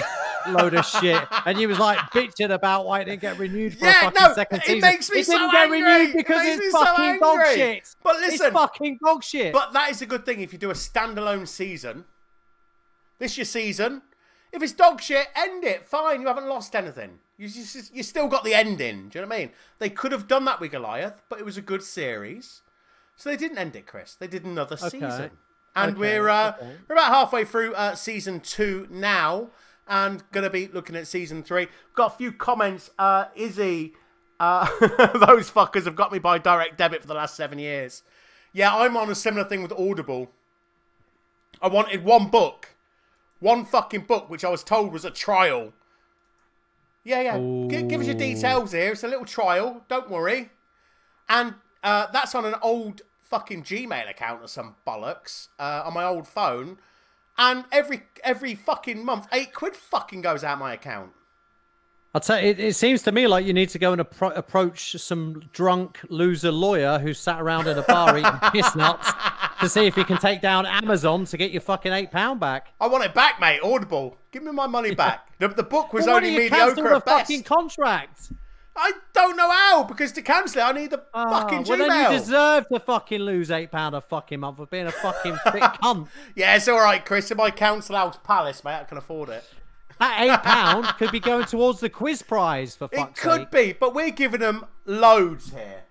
Speaker 2: load of shit, and he was like bitching about why it didn't get renewed for
Speaker 1: Yeah,
Speaker 2: a fucking
Speaker 1: no,
Speaker 2: second
Speaker 1: it
Speaker 2: season.
Speaker 1: makes me
Speaker 2: it
Speaker 1: so
Speaker 2: didn't get
Speaker 1: angry.
Speaker 2: renewed because
Speaker 1: me
Speaker 2: it's
Speaker 1: so
Speaker 2: fucking dog shit.
Speaker 1: But
Speaker 2: it's
Speaker 1: listen-
Speaker 2: fucking dog shit.
Speaker 1: But that is a good thing if you do a standalone season. This your season. If it's dog shit, end it. Fine, you haven't lost anything. You just, you still got the ending. Do you know what I mean? They could have done that with Goliath, but it was a good series, so they didn't end it, Chris. They did another season, and
Speaker 2: Okay,
Speaker 1: we're uh,
Speaker 2: okay.
Speaker 1: we're about halfway through uh, season two now, and gonna be looking at season three. Got a few comments. Uh, Izzy, uh, those fuckers have got me by direct debit for the last seven years. Yeah, I'm on a similar thing with Audible. I wanted one book, one fucking book, which I was told was a trial. Yeah, yeah. Gi- give us your details here. It's a little trial. Don't worry. And uh, that's on an old fucking Gmail account or some bollocks uh, on my old phone. And every every fucking month, eight quid fucking goes out my account.
Speaker 2: I'll tell you, it, it seems to me like you need to go and appro- approach some drunk loser lawyer who sat around in a bar eating piss nuts to see if he can take down Amazon to get your fucking eight pound back.
Speaker 1: I want it back, mate. Audible. Give me my money back. The, the book was
Speaker 2: Well,
Speaker 1: only
Speaker 2: don't you cancel
Speaker 1: mediocre at best.
Speaker 2: fucking contract?
Speaker 1: I don't know how because to cancel it, I need the
Speaker 2: Oh,
Speaker 1: fucking
Speaker 2: well, then you deserve to fucking lose eight pound a fucking month for being a fucking thick cunt.
Speaker 1: Yeah, it's all right, Chris. In my council house palace, mate, I can afford it.
Speaker 2: That eight pound could be going towards the quiz prize for
Speaker 1: It could
Speaker 2: sake.
Speaker 1: be, but we're giving them loads here.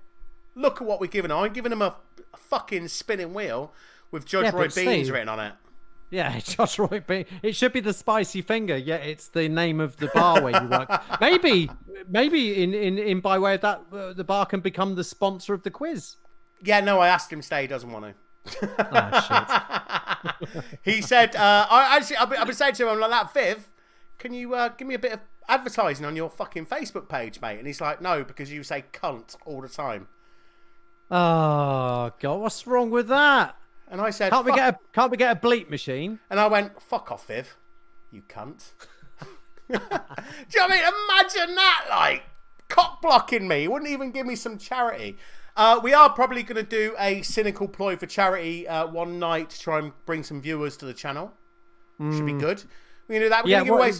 Speaker 1: Look at what we're giving them. I'm giving them a fucking spinning wheel with Judge
Speaker 2: Yeah,
Speaker 1: Roy Beans
Speaker 2: Steve-
Speaker 1: written on it.
Speaker 2: Yeah, Josh Roy. Be- It should be the spicy finger. Yeah, it's the name of the bar where you work. Maybe, maybe in in, in by way of that, uh, the bar can become the sponsor of the quiz.
Speaker 1: Yeah, no, I asked him to stay. He doesn't want to.
Speaker 2: Oh shit!
Speaker 1: He said, uh, I actually, I've been, I've been saying to him, like that, Viv, can you uh, give me a bit of advertising on your fucking Facebook page, mate? And he's like, no, because you say cunt all the time.
Speaker 2: Oh god, what's wrong with that?
Speaker 1: And I said,
Speaker 2: Can't we get a can't we get a bleep machine?
Speaker 1: And I went, fuck off, Viv. You cunt. Do you know what I mean? Imagine that, like, cock blocking me. He wouldn't even give me some charity. Uh, we are probably going to do a cynical ploy for charity uh, one night to try and bring some viewers to the channel. Should be good. We're going to do that. We're
Speaker 2: Yeah,
Speaker 1: give away.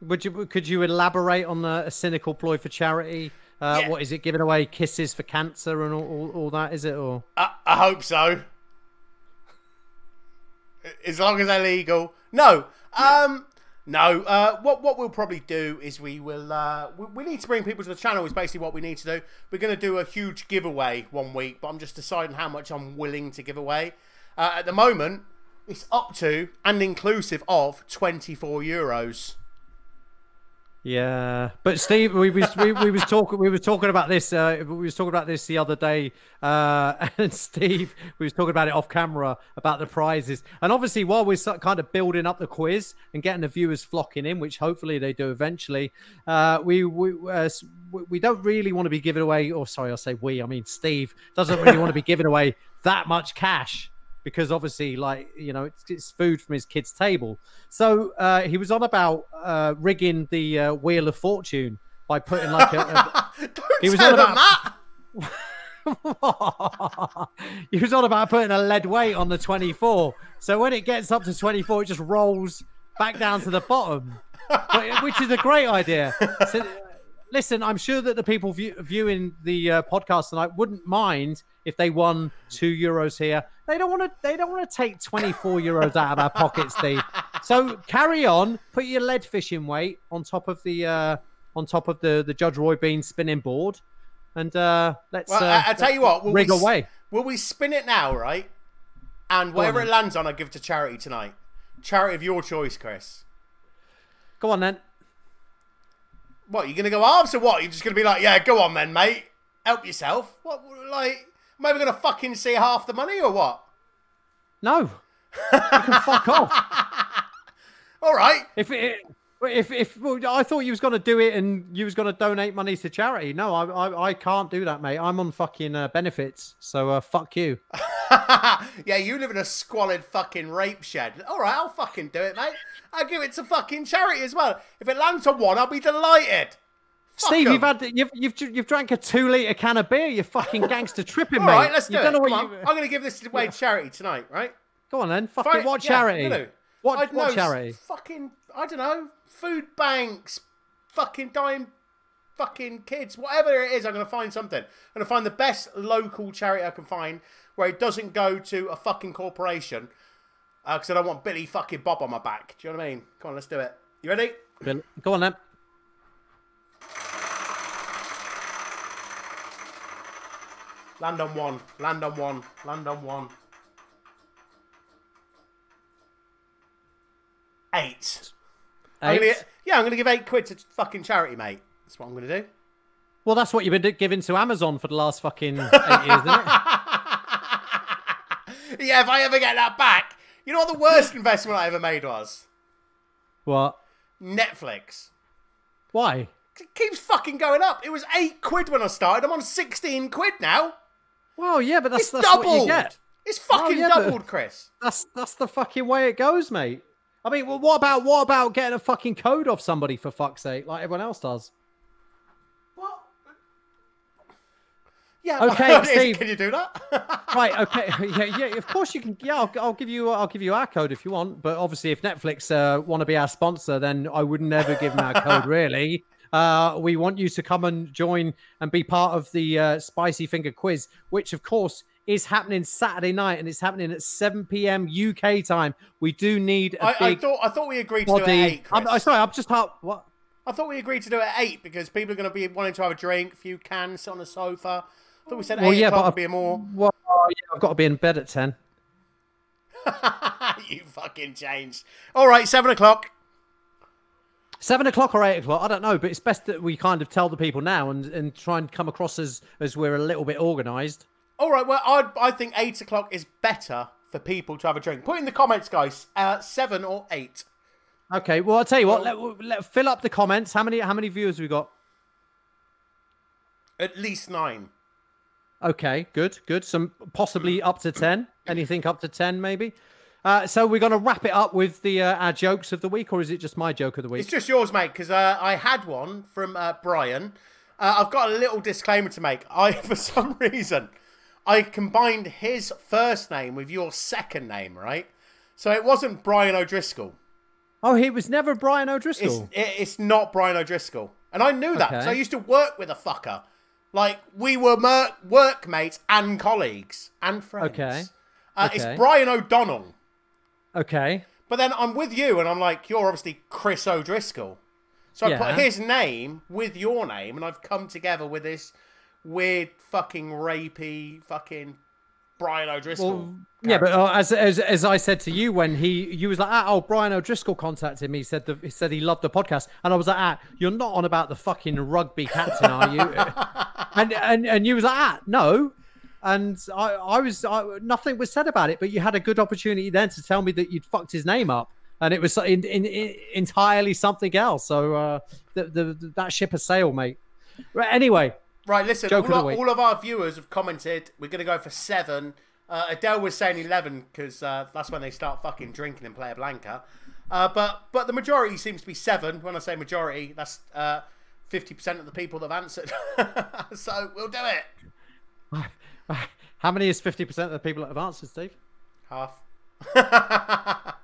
Speaker 2: Would you could you elaborate on the a cynical ploy for charity? Uh,
Speaker 1: Yeah.
Speaker 2: What is it? Giving away kisses for cancer and all, all, all that? Is it or?
Speaker 1: I, I hope so. As long as they're legal. No. Um, No, uh, what what we'll probably do is we will uh, we, we need to bring people to the channel. Is basically what we need to do. We're going to do a huge giveaway one week, but I'm just deciding how much I'm willing to give away. Uh, at the moment, it's up to and inclusive of 24 euros.
Speaker 2: Yeah, but Steve, we was we, we was talking we were talking about this. Uh, we was talking about this the other day, uh, and Steve, we was talking about it off camera about the prizes. And obviously, while we're kind of building up the quiz and getting the viewers flocking in, which hopefully they do eventually, uh, we we uh, we- we don't really want to be giving away. Or sorry, I'll say we. I mean Steve doesn't really want to be giving away that much cash because obviously, like you know, it's, it's food from his kid's table. So uh, he was on about uh, rigging the uh, wheel of fortune by putting like a. a
Speaker 1: Don't
Speaker 2: He was
Speaker 1: tell
Speaker 2: on about-
Speaker 1: that.
Speaker 2: he was on about putting a lead weight on the 24. So when it gets up to 24, it just rolls back down to the bottom, but, which is a great idea. So, listen, I'm sure that the people view, viewing the uh, podcast tonight wouldn't mind if they won two euros here. They don't want to. They don't want to take 24 euros out of our pockets, Steve. So carry on. Put your lead fishing weight on top of the uh, on top of the the Judge Roy Bean spinning board, and uh, let's.
Speaker 1: Well,
Speaker 2: uh,
Speaker 1: I, I tell you what, will
Speaker 2: rig
Speaker 1: we,
Speaker 2: away.
Speaker 1: Will we spin it now, right? And whatever
Speaker 2: then.
Speaker 1: it lands on, I give to charity tonight. Charity of your choice, Chris.
Speaker 2: Go on then.
Speaker 1: What, you're going to go halves or what? You're just going to be like, yeah, go on then, mate. Help yourself. What, like, am I ever going to fucking see half the money or what?
Speaker 2: No, you can fuck off.
Speaker 1: All right.
Speaker 2: If it, if if well, I thought you was gonna do it and you was gonna donate money to charity. No, I I, I can't do that, mate. I'm on fucking uh, benefits, so uh, fuck you.
Speaker 1: yeah, you live in a squalid fucking rape shed. All right, I'll fucking do it, mate. I'll give it to fucking charity as well. If it lands on one, I'll be delighted.
Speaker 2: Steve, you've had you've you've you've drank a two liter can of beer. You fucking gangster tripping,
Speaker 1: All
Speaker 2: mate.
Speaker 1: right, let's do
Speaker 2: you
Speaker 1: it.
Speaker 2: don't know
Speaker 1: Come
Speaker 2: what
Speaker 1: on.
Speaker 2: you.
Speaker 1: I'm going to give this away to charity tonight, right?
Speaker 2: Go on then. Fuck
Speaker 1: Fine.
Speaker 2: What charity?
Speaker 1: I'm gonna.
Speaker 2: What
Speaker 1: I don't
Speaker 2: what
Speaker 1: know,
Speaker 2: charity?
Speaker 1: Fucking, I don't know. Food banks, fucking dying, fucking kids, whatever it is. I'm gonna find something. I'm gonna find the best local charity I can find where it doesn't go to a fucking corporation. Uh, because I don't want Billy fucking Bob on my back. Do you know what I mean? Come on, let's do it. You ready?
Speaker 2: Bill- Go on then.
Speaker 1: Land on one. Land on one. Land on one. Eight. I'm gonna yeah, I'm gonna give eight quid to fucking charity, mate. That's what I'm gonna do.
Speaker 2: Well, that's what you've been giving to Amazon for the last fucking eight years, isn't it?
Speaker 1: Yeah, if I ever get that back, you know what the worst investment I ever made was?
Speaker 2: What?
Speaker 1: Netflix.
Speaker 2: Why?
Speaker 1: It keeps fucking going up. It was eight quid when I started. I'm on sixteen quid now.
Speaker 2: Well, yeah, but that's
Speaker 1: It's
Speaker 2: that's what you
Speaker 1: doubled.
Speaker 2: get.
Speaker 1: It's fucking
Speaker 2: yeah,
Speaker 1: doubled, Chris.
Speaker 2: That's that's the fucking way it goes, mate. I mean, well, what about what about getting a fucking code off somebody for fuck's sake, like everyone else does?
Speaker 1: What? Yeah.
Speaker 2: Okay, Steve.
Speaker 1: Can you do that?
Speaker 2: Right? Okay. Yeah. Yeah. Of course you can. Yeah. I'll, I'll give you. I'll give you our code if you want. But obviously, if Netflix uh, want to be our sponsor, then I would never give them our code. Really. Uh, we want you to come and join and be part of the uh, Spicy Finger Quiz, which of course is happening Saturday night and it's happening at 7 p.m. UK time. We do need a
Speaker 1: I, I thought I thought we agreed to do it at eight. Chris.
Speaker 2: I'm, I'm sorry. I'm just. What?
Speaker 1: I thought we agreed to do it at eight because people are going to be wanting to have a drink, a few cans, sit on the sofa. I thought we said
Speaker 2: Well,
Speaker 1: eight
Speaker 2: yeah,
Speaker 1: o'clock would be more.
Speaker 2: Well, yeah, I've got to be in bed at 10.
Speaker 1: you fucking changed. All right, seven o'clock.
Speaker 2: Seven o'clock or eight o'clock, I don't know, but it's best that we kind of tell the people now and, and try and come across as as we're a little bit organised.
Speaker 1: All right, well, I I think eight o'clock is better for people to have a drink. Put in the comments, guys. Uh, seven or eight.
Speaker 2: Okay, well I'll tell you what, let, let fill up the comments. How many how many viewers we got?
Speaker 1: At least nine.
Speaker 2: Okay, good, good. Some possibly up to ten. Anything up to ten, maybe. Uh, so we're going to wrap it up with the uh, our jokes of the week, or is it just my joke of the week?
Speaker 1: It's just yours, mate, because uh, I had one from uh, Brian. Uh, I've got a little disclaimer to make. I, for some reason, I combined his first name with your second name, right? So it wasn't Brian O'Driscoll.
Speaker 2: Oh, he was never Brian
Speaker 1: It's,
Speaker 2: O'Driscoll.
Speaker 1: it, it's not Brian O'Driscoll. And I knew that because
Speaker 2: Okay.
Speaker 1: I used to work with a fucker. Like, we were mer- workmates and colleagues and friends.
Speaker 2: Okay.
Speaker 1: Uh,
Speaker 2: Okay.
Speaker 1: It's Brian O'Donnell.
Speaker 2: Okay.
Speaker 1: But then I'm with you, and I'm like, you're obviously Chris O'Driscoll. So I put his name with your name, and I've come together with this weird fucking rapey fucking Brian O'Driscoll.
Speaker 2: Well, yeah, but uh, as, as as I said to you when he you was like, ah, oh, Brian O'Driscoll contacted me. He said the, he said he loved the podcast, and I was like, ah, you're not on about the fucking rugby captain, are you? and and and you was like, ah, no. And I, I was, I, nothing was said about it, but you had a good opportunity then to tell me that you'd fucked his name up, and it was in, in, in, entirely something else. So uh, the, the, that ship has sailed, mate. Right, anyway,
Speaker 1: Right, listen, all,
Speaker 2: the
Speaker 1: our,
Speaker 2: week.
Speaker 1: all of our viewers have commented. We're going to go for seven. Uh, Adele was saying 11 because uh, that's when they start fucking drinking in Playa Blanca. Uh, but but the majority seems to be seven. When I say majority, that's uh, 50% of the people that have answered. so we'll do it.
Speaker 2: how many is fifty percent of the people that have answered, Steve?
Speaker 1: Half.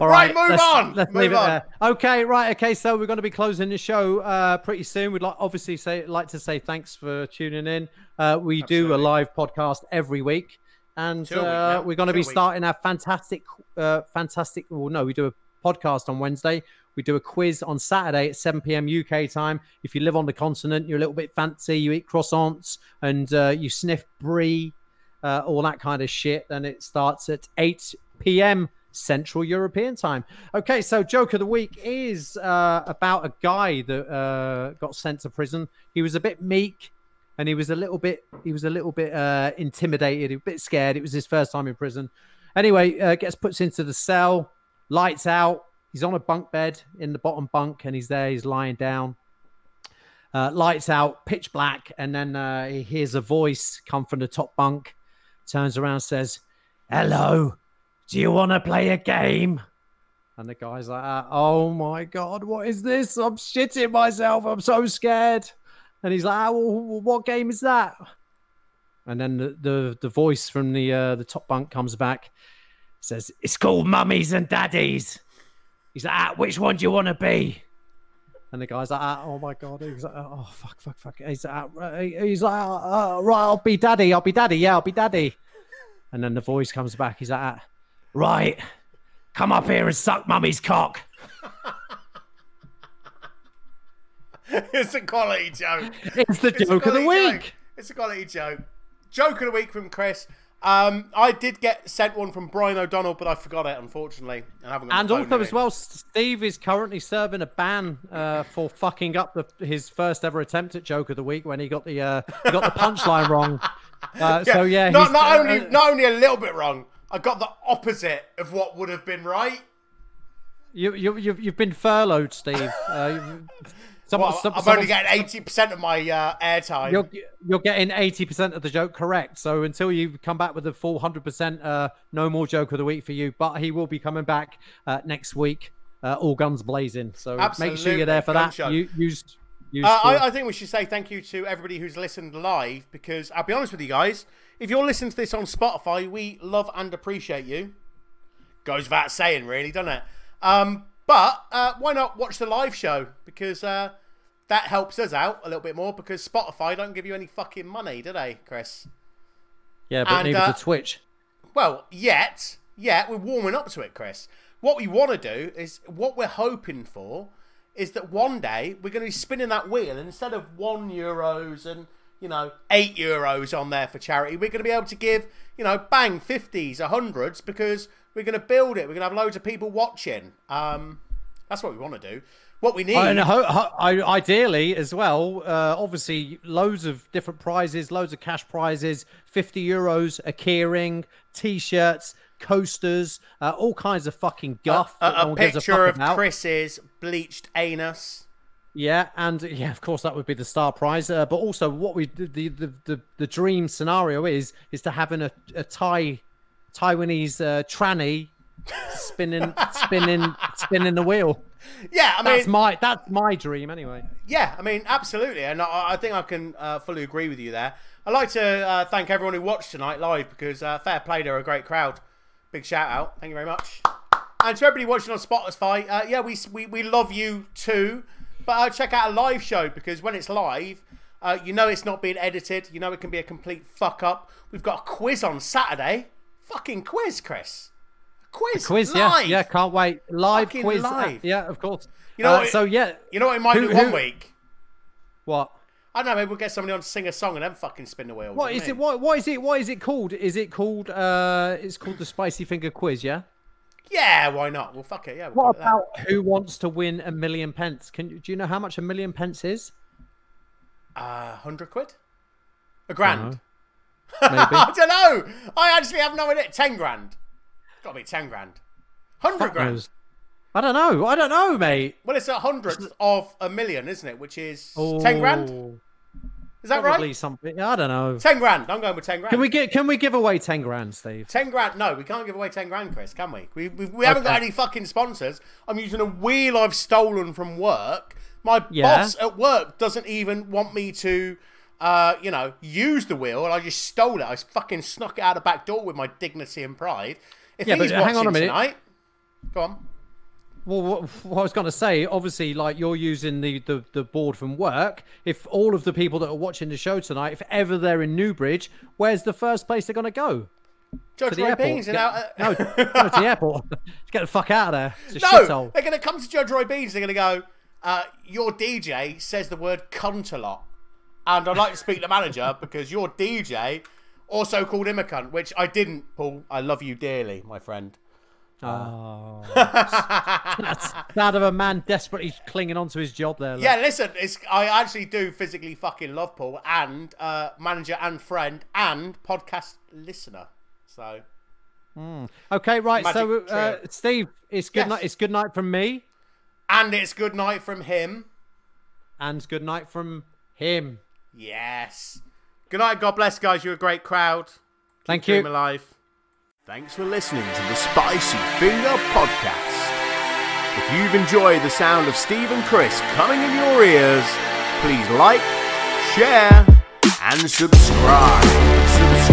Speaker 2: All
Speaker 1: Right,
Speaker 2: right,
Speaker 1: move
Speaker 2: let's,
Speaker 1: on,
Speaker 2: Let's
Speaker 1: move
Speaker 2: leave it
Speaker 1: on.
Speaker 2: there. Okay, right. Okay, so we're going to be closing the show uh, pretty soon. We'd like obviously say like to say thanks for tuning in. Uh, we do a live podcast every week, and
Speaker 1: a week
Speaker 2: uh, we're going to be starting our fantastic, uh, fantastic. Well, no, we do a podcast on Wednesday. We do a quiz on Saturday at 7 p.m. UK time. If you live on the continent, you're a little bit fancy. You eat croissants and uh, you sniff brie, uh, all that kind of shit. Then it starts at 8 p.m. Central European time. Okay, so joke of the week is uh, about a guy that uh, got sent to prison. He was a bit meek, and he was a little bit he was a little bit uh, intimidated, a bit scared. It was his first time in prison. Anyway, uh, gets put into the cell, lights out. He's on a bunk bed in the bottom bunk, and he's there. He's lying down. Uh, lights out, pitch black, and then uh, he hears a voice come from the top bunk. Turns around, says, "Hello, do you want to play a game?" And the guy's like, uh, "Oh my god, what is this? I'm shitting myself. I'm so scared." And he's like, "Ah, well, "What game is that?" And then the the, the voice from the uh, the top bunk comes back, says, "It's called Mummies and Daddies." He's like, ah, "Which one do you want to be?" And the guy's like, ah, "Oh my god!" He's like, "Oh fuck, fuck, fuck." He's like, ah, "He's like, ah, right, I'll be daddy. I'll be daddy. Yeah, I'll be daddy." And then the voice comes back. He's like, ah, "Right, come up here and suck mummy's cock."
Speaker 1: it's a quality joke.
Speaker 2: It's the
Speaker 1: It's
Speaker 2: joke of the week.
Speaker 1: joke. It's a quality joke. Joke of the week from Chris. Um, I did get sent one from Brian O'Donnell, but I forgot it, unfortunately. And, I haven't got
Speaker 2: And also as well, Steve is currently serving a ban uh, for fucking up the, his first ever attempt at joke of the week when he got the uh, he got the punchline wrong. Uh, so yeah,
Speaker 1: not, not
Speaker 2: uh,
Speaker 1: only
Speaker 2: uh,
Speaker 1: not only a little bit wrong, I got the opposite of what would have been right.
Speaker 2: you you you've, you've been furloughed, Steve. Some-
Speaker 1: Well,
Speaker 2: some-
Speaker 1: I'm only getting eighty percent of my uh, airtime.
Speaker 2: You're, you're getting 80% of the joke correct. So until you come back with the full 100%, uh, no more joke of the week for you. But he will be coming back uh, next week, uh, all guns blazing. So make sure you're there for
Speaker 1: gun
Speaker 2: that.
Speaker 1: show.
Speaker 2: You, used,
Speaker 1: Uh, I, I think we should say thank you to everybody who's listened live because I'll be honest with you guys, if you're listening to this on Spotify, we love and appreciate you. Goes without saying, really, doesn't it? Um, but uh, why not watch the live show because uh, that helps us out a little bit more because Spotify don't give you any fucking money, do they, Chris?
Speaker 2: yeah, but
Speaker 1: and,
Speaker 2: neither
Speaker 1: uh,
Speaker 2: to Twitch.
Speaker 1: Well, yet, yet we're warming up to it, Chris. What we want to do is what we're hoping for is that one day we're going to be spinning that wheel and instead of one euros and you know eight euros on there for charity, we're going to be able to give you know bang fifties, a hundreds because we're going to build it. We're going to have loads of people watching. Um, that's what we want to do. What we need.
Speaker 2: And ho- ho- ideally, as well, uh, obviously, loads of different prizes, loads of cash prizes, 50 euros, a keyring, t shirts, coasters, uh, all kinds of fucking guff.
Speaker 1: a,
Speaker 2: no
Speaker 1: a picture
Speaker 2: fuck
Speaker 1: of
Speaker 2: about.
Speaker 1: Chris's bleached anus.
Speaker 2: Yeah, and yeah, of course that would be the star prize. Uh, but also, what we the, the the the dream scenario is is to having a a Thai Taiwanese uh, tranny spinning spinning spinning the wheel.
Speaker 1: Yeah, I mean,
Speaker 2: That's my that's my dream anyway.
Speaker 1: Yeah, I mean, absolutely, and I, I think I can uh, fully agree with you there. I'd like to uh, thank everyone who watched tonight live because uh, fair play, they're a great crowd. Big shout out, thank you very much. And to everybody watching on Spotify, uh, yeah, we, we we love you too. But uh, check out a live show because when it's live, uh, you know it's not being edited. You know it can be a complete fuck up. We've got a quiz on Saturday. Fucking quiz, Chris. Quiz.
Speaker 2: Quiz,
Speaker 1: live.
Speaker 2: yeah, yeah, can't wait. Live
Speaker 1: Fucking
Speaker 2: quiz, uh,
Speaker 1: live.
Speaker 2: yeah, of course.
Speaker 1: You know
Speaker 2: Uh,
Speaker 1: what-
Speaker 2: so yeah,
Speaker 1: You know what we might
Speaker 2: Who-
Speaker 1: do one
Speaker 2: who-
Speaker 1: week?
Speaker 2: what?
Speaker 1: I don't know. Maybe we'll get somebody on to sing a song and then fucking spin the wheel.
Speaker 2: What
Speaker 1: do you
Speaker 2: is it?
Speaker 1: what I?
Speaker 2: What what is it? What is it called? Is it called? Uh, it's called the Spicy Finger Quiz. Yeah.
Speaker 1: Yeah, why not? Well, fuck it. Yeah. We'll
Speaker 2: What
Speaker 1: call that.
Speaker 2: about who wants to win a million pence? Can you- do you know how much a million pence is?
Speaker 1: Uh, hundred quid? A grand?
Speaker 2: Maybe.
Speaker 1: I don't know. I actually have no idea. Ten grand. Got to be ten grand. Hundred grand.
Speaker 2: knows. I don't know. I don't know, mate.
Speaker 1: Well, it's a hundredth of a million, isn't it? Which is ten grand.
Speaker 2: Oh,
Speaker 1: Is that
Speaker 2: Probably
Speaker 1: right?
Speaker 2: something. I don't know.
Speaker 1: Ten grand. I'm going with ten grand.
Speaker 2: Can we get? Can we give away ten grand, Steve?
Speaker 1: Ten grand? No, we can't give away ten grand, Chris. Can we? We, we, we haven't got any fucking sponsors. I'm using a wheel I've stolen from work. My
Speaker 2: Yeah.
Speaker 1: boss at work doesn't even want me to, uh, you know, use the wheel, and I just stole it. I fucking snuck it out the back door with my dignity and pride. If
Speaker 2: Yeah, but hang on a minute.
Speaker 1: tonight, go on.
Speaker 2: Well, what, what I was going to say, obviously, like you're using the, the, the board from work. If all of the people that are watching the show tonight, if ever they're in Newbridge, where's the first place they're going to go?
Speaker 1: Judge
Speaker 2: To the
Speaker 1: Roy
Speaker 2: airport.
Speaker 1: Beans and
Speaker 2: Get-
Speaker 1: out.
Speaker 2: no, no, to the airport. Get the fuck out of there.
Speaker 1: No,
Speaker 2: shithole.
Speaker 1: they're going to come to Judge Roy Beans. They're going to go, uh, Your DJ says the word cunt a lot. And I'd like to speak to the manager because your DJ also called him a cunt, which I didn't, Paul. I love you dearly, my friend.
Speaker 2: Oh, that's that of a man desperately clinging onto his job there. look.
Speaker 1: Yeah, listen, it's, I actually do physically fucking love Paul and uh, manager and friend and podcast listener. So,
Speaker 2: Okay, right. so, uh. Steve, it's good
Speaker 1: Yes.
Speaker 2: night. It's good night from me,
Speaker 1: and it's good night from him.
Speaker 2: and good night from him.
Speaker 1: Yes. Good night. God bless, guys. You're a great crowd.
Speaker 2: Thank
Speaker 1: Dream
Speaker 2: you.
Speaker 1: alive. Thanks for listening to the Spicy Finger Podcast. If you've enjoyed the sound of Steve and Chris coming in your ears, please like, share, and subscribe. Subscribe.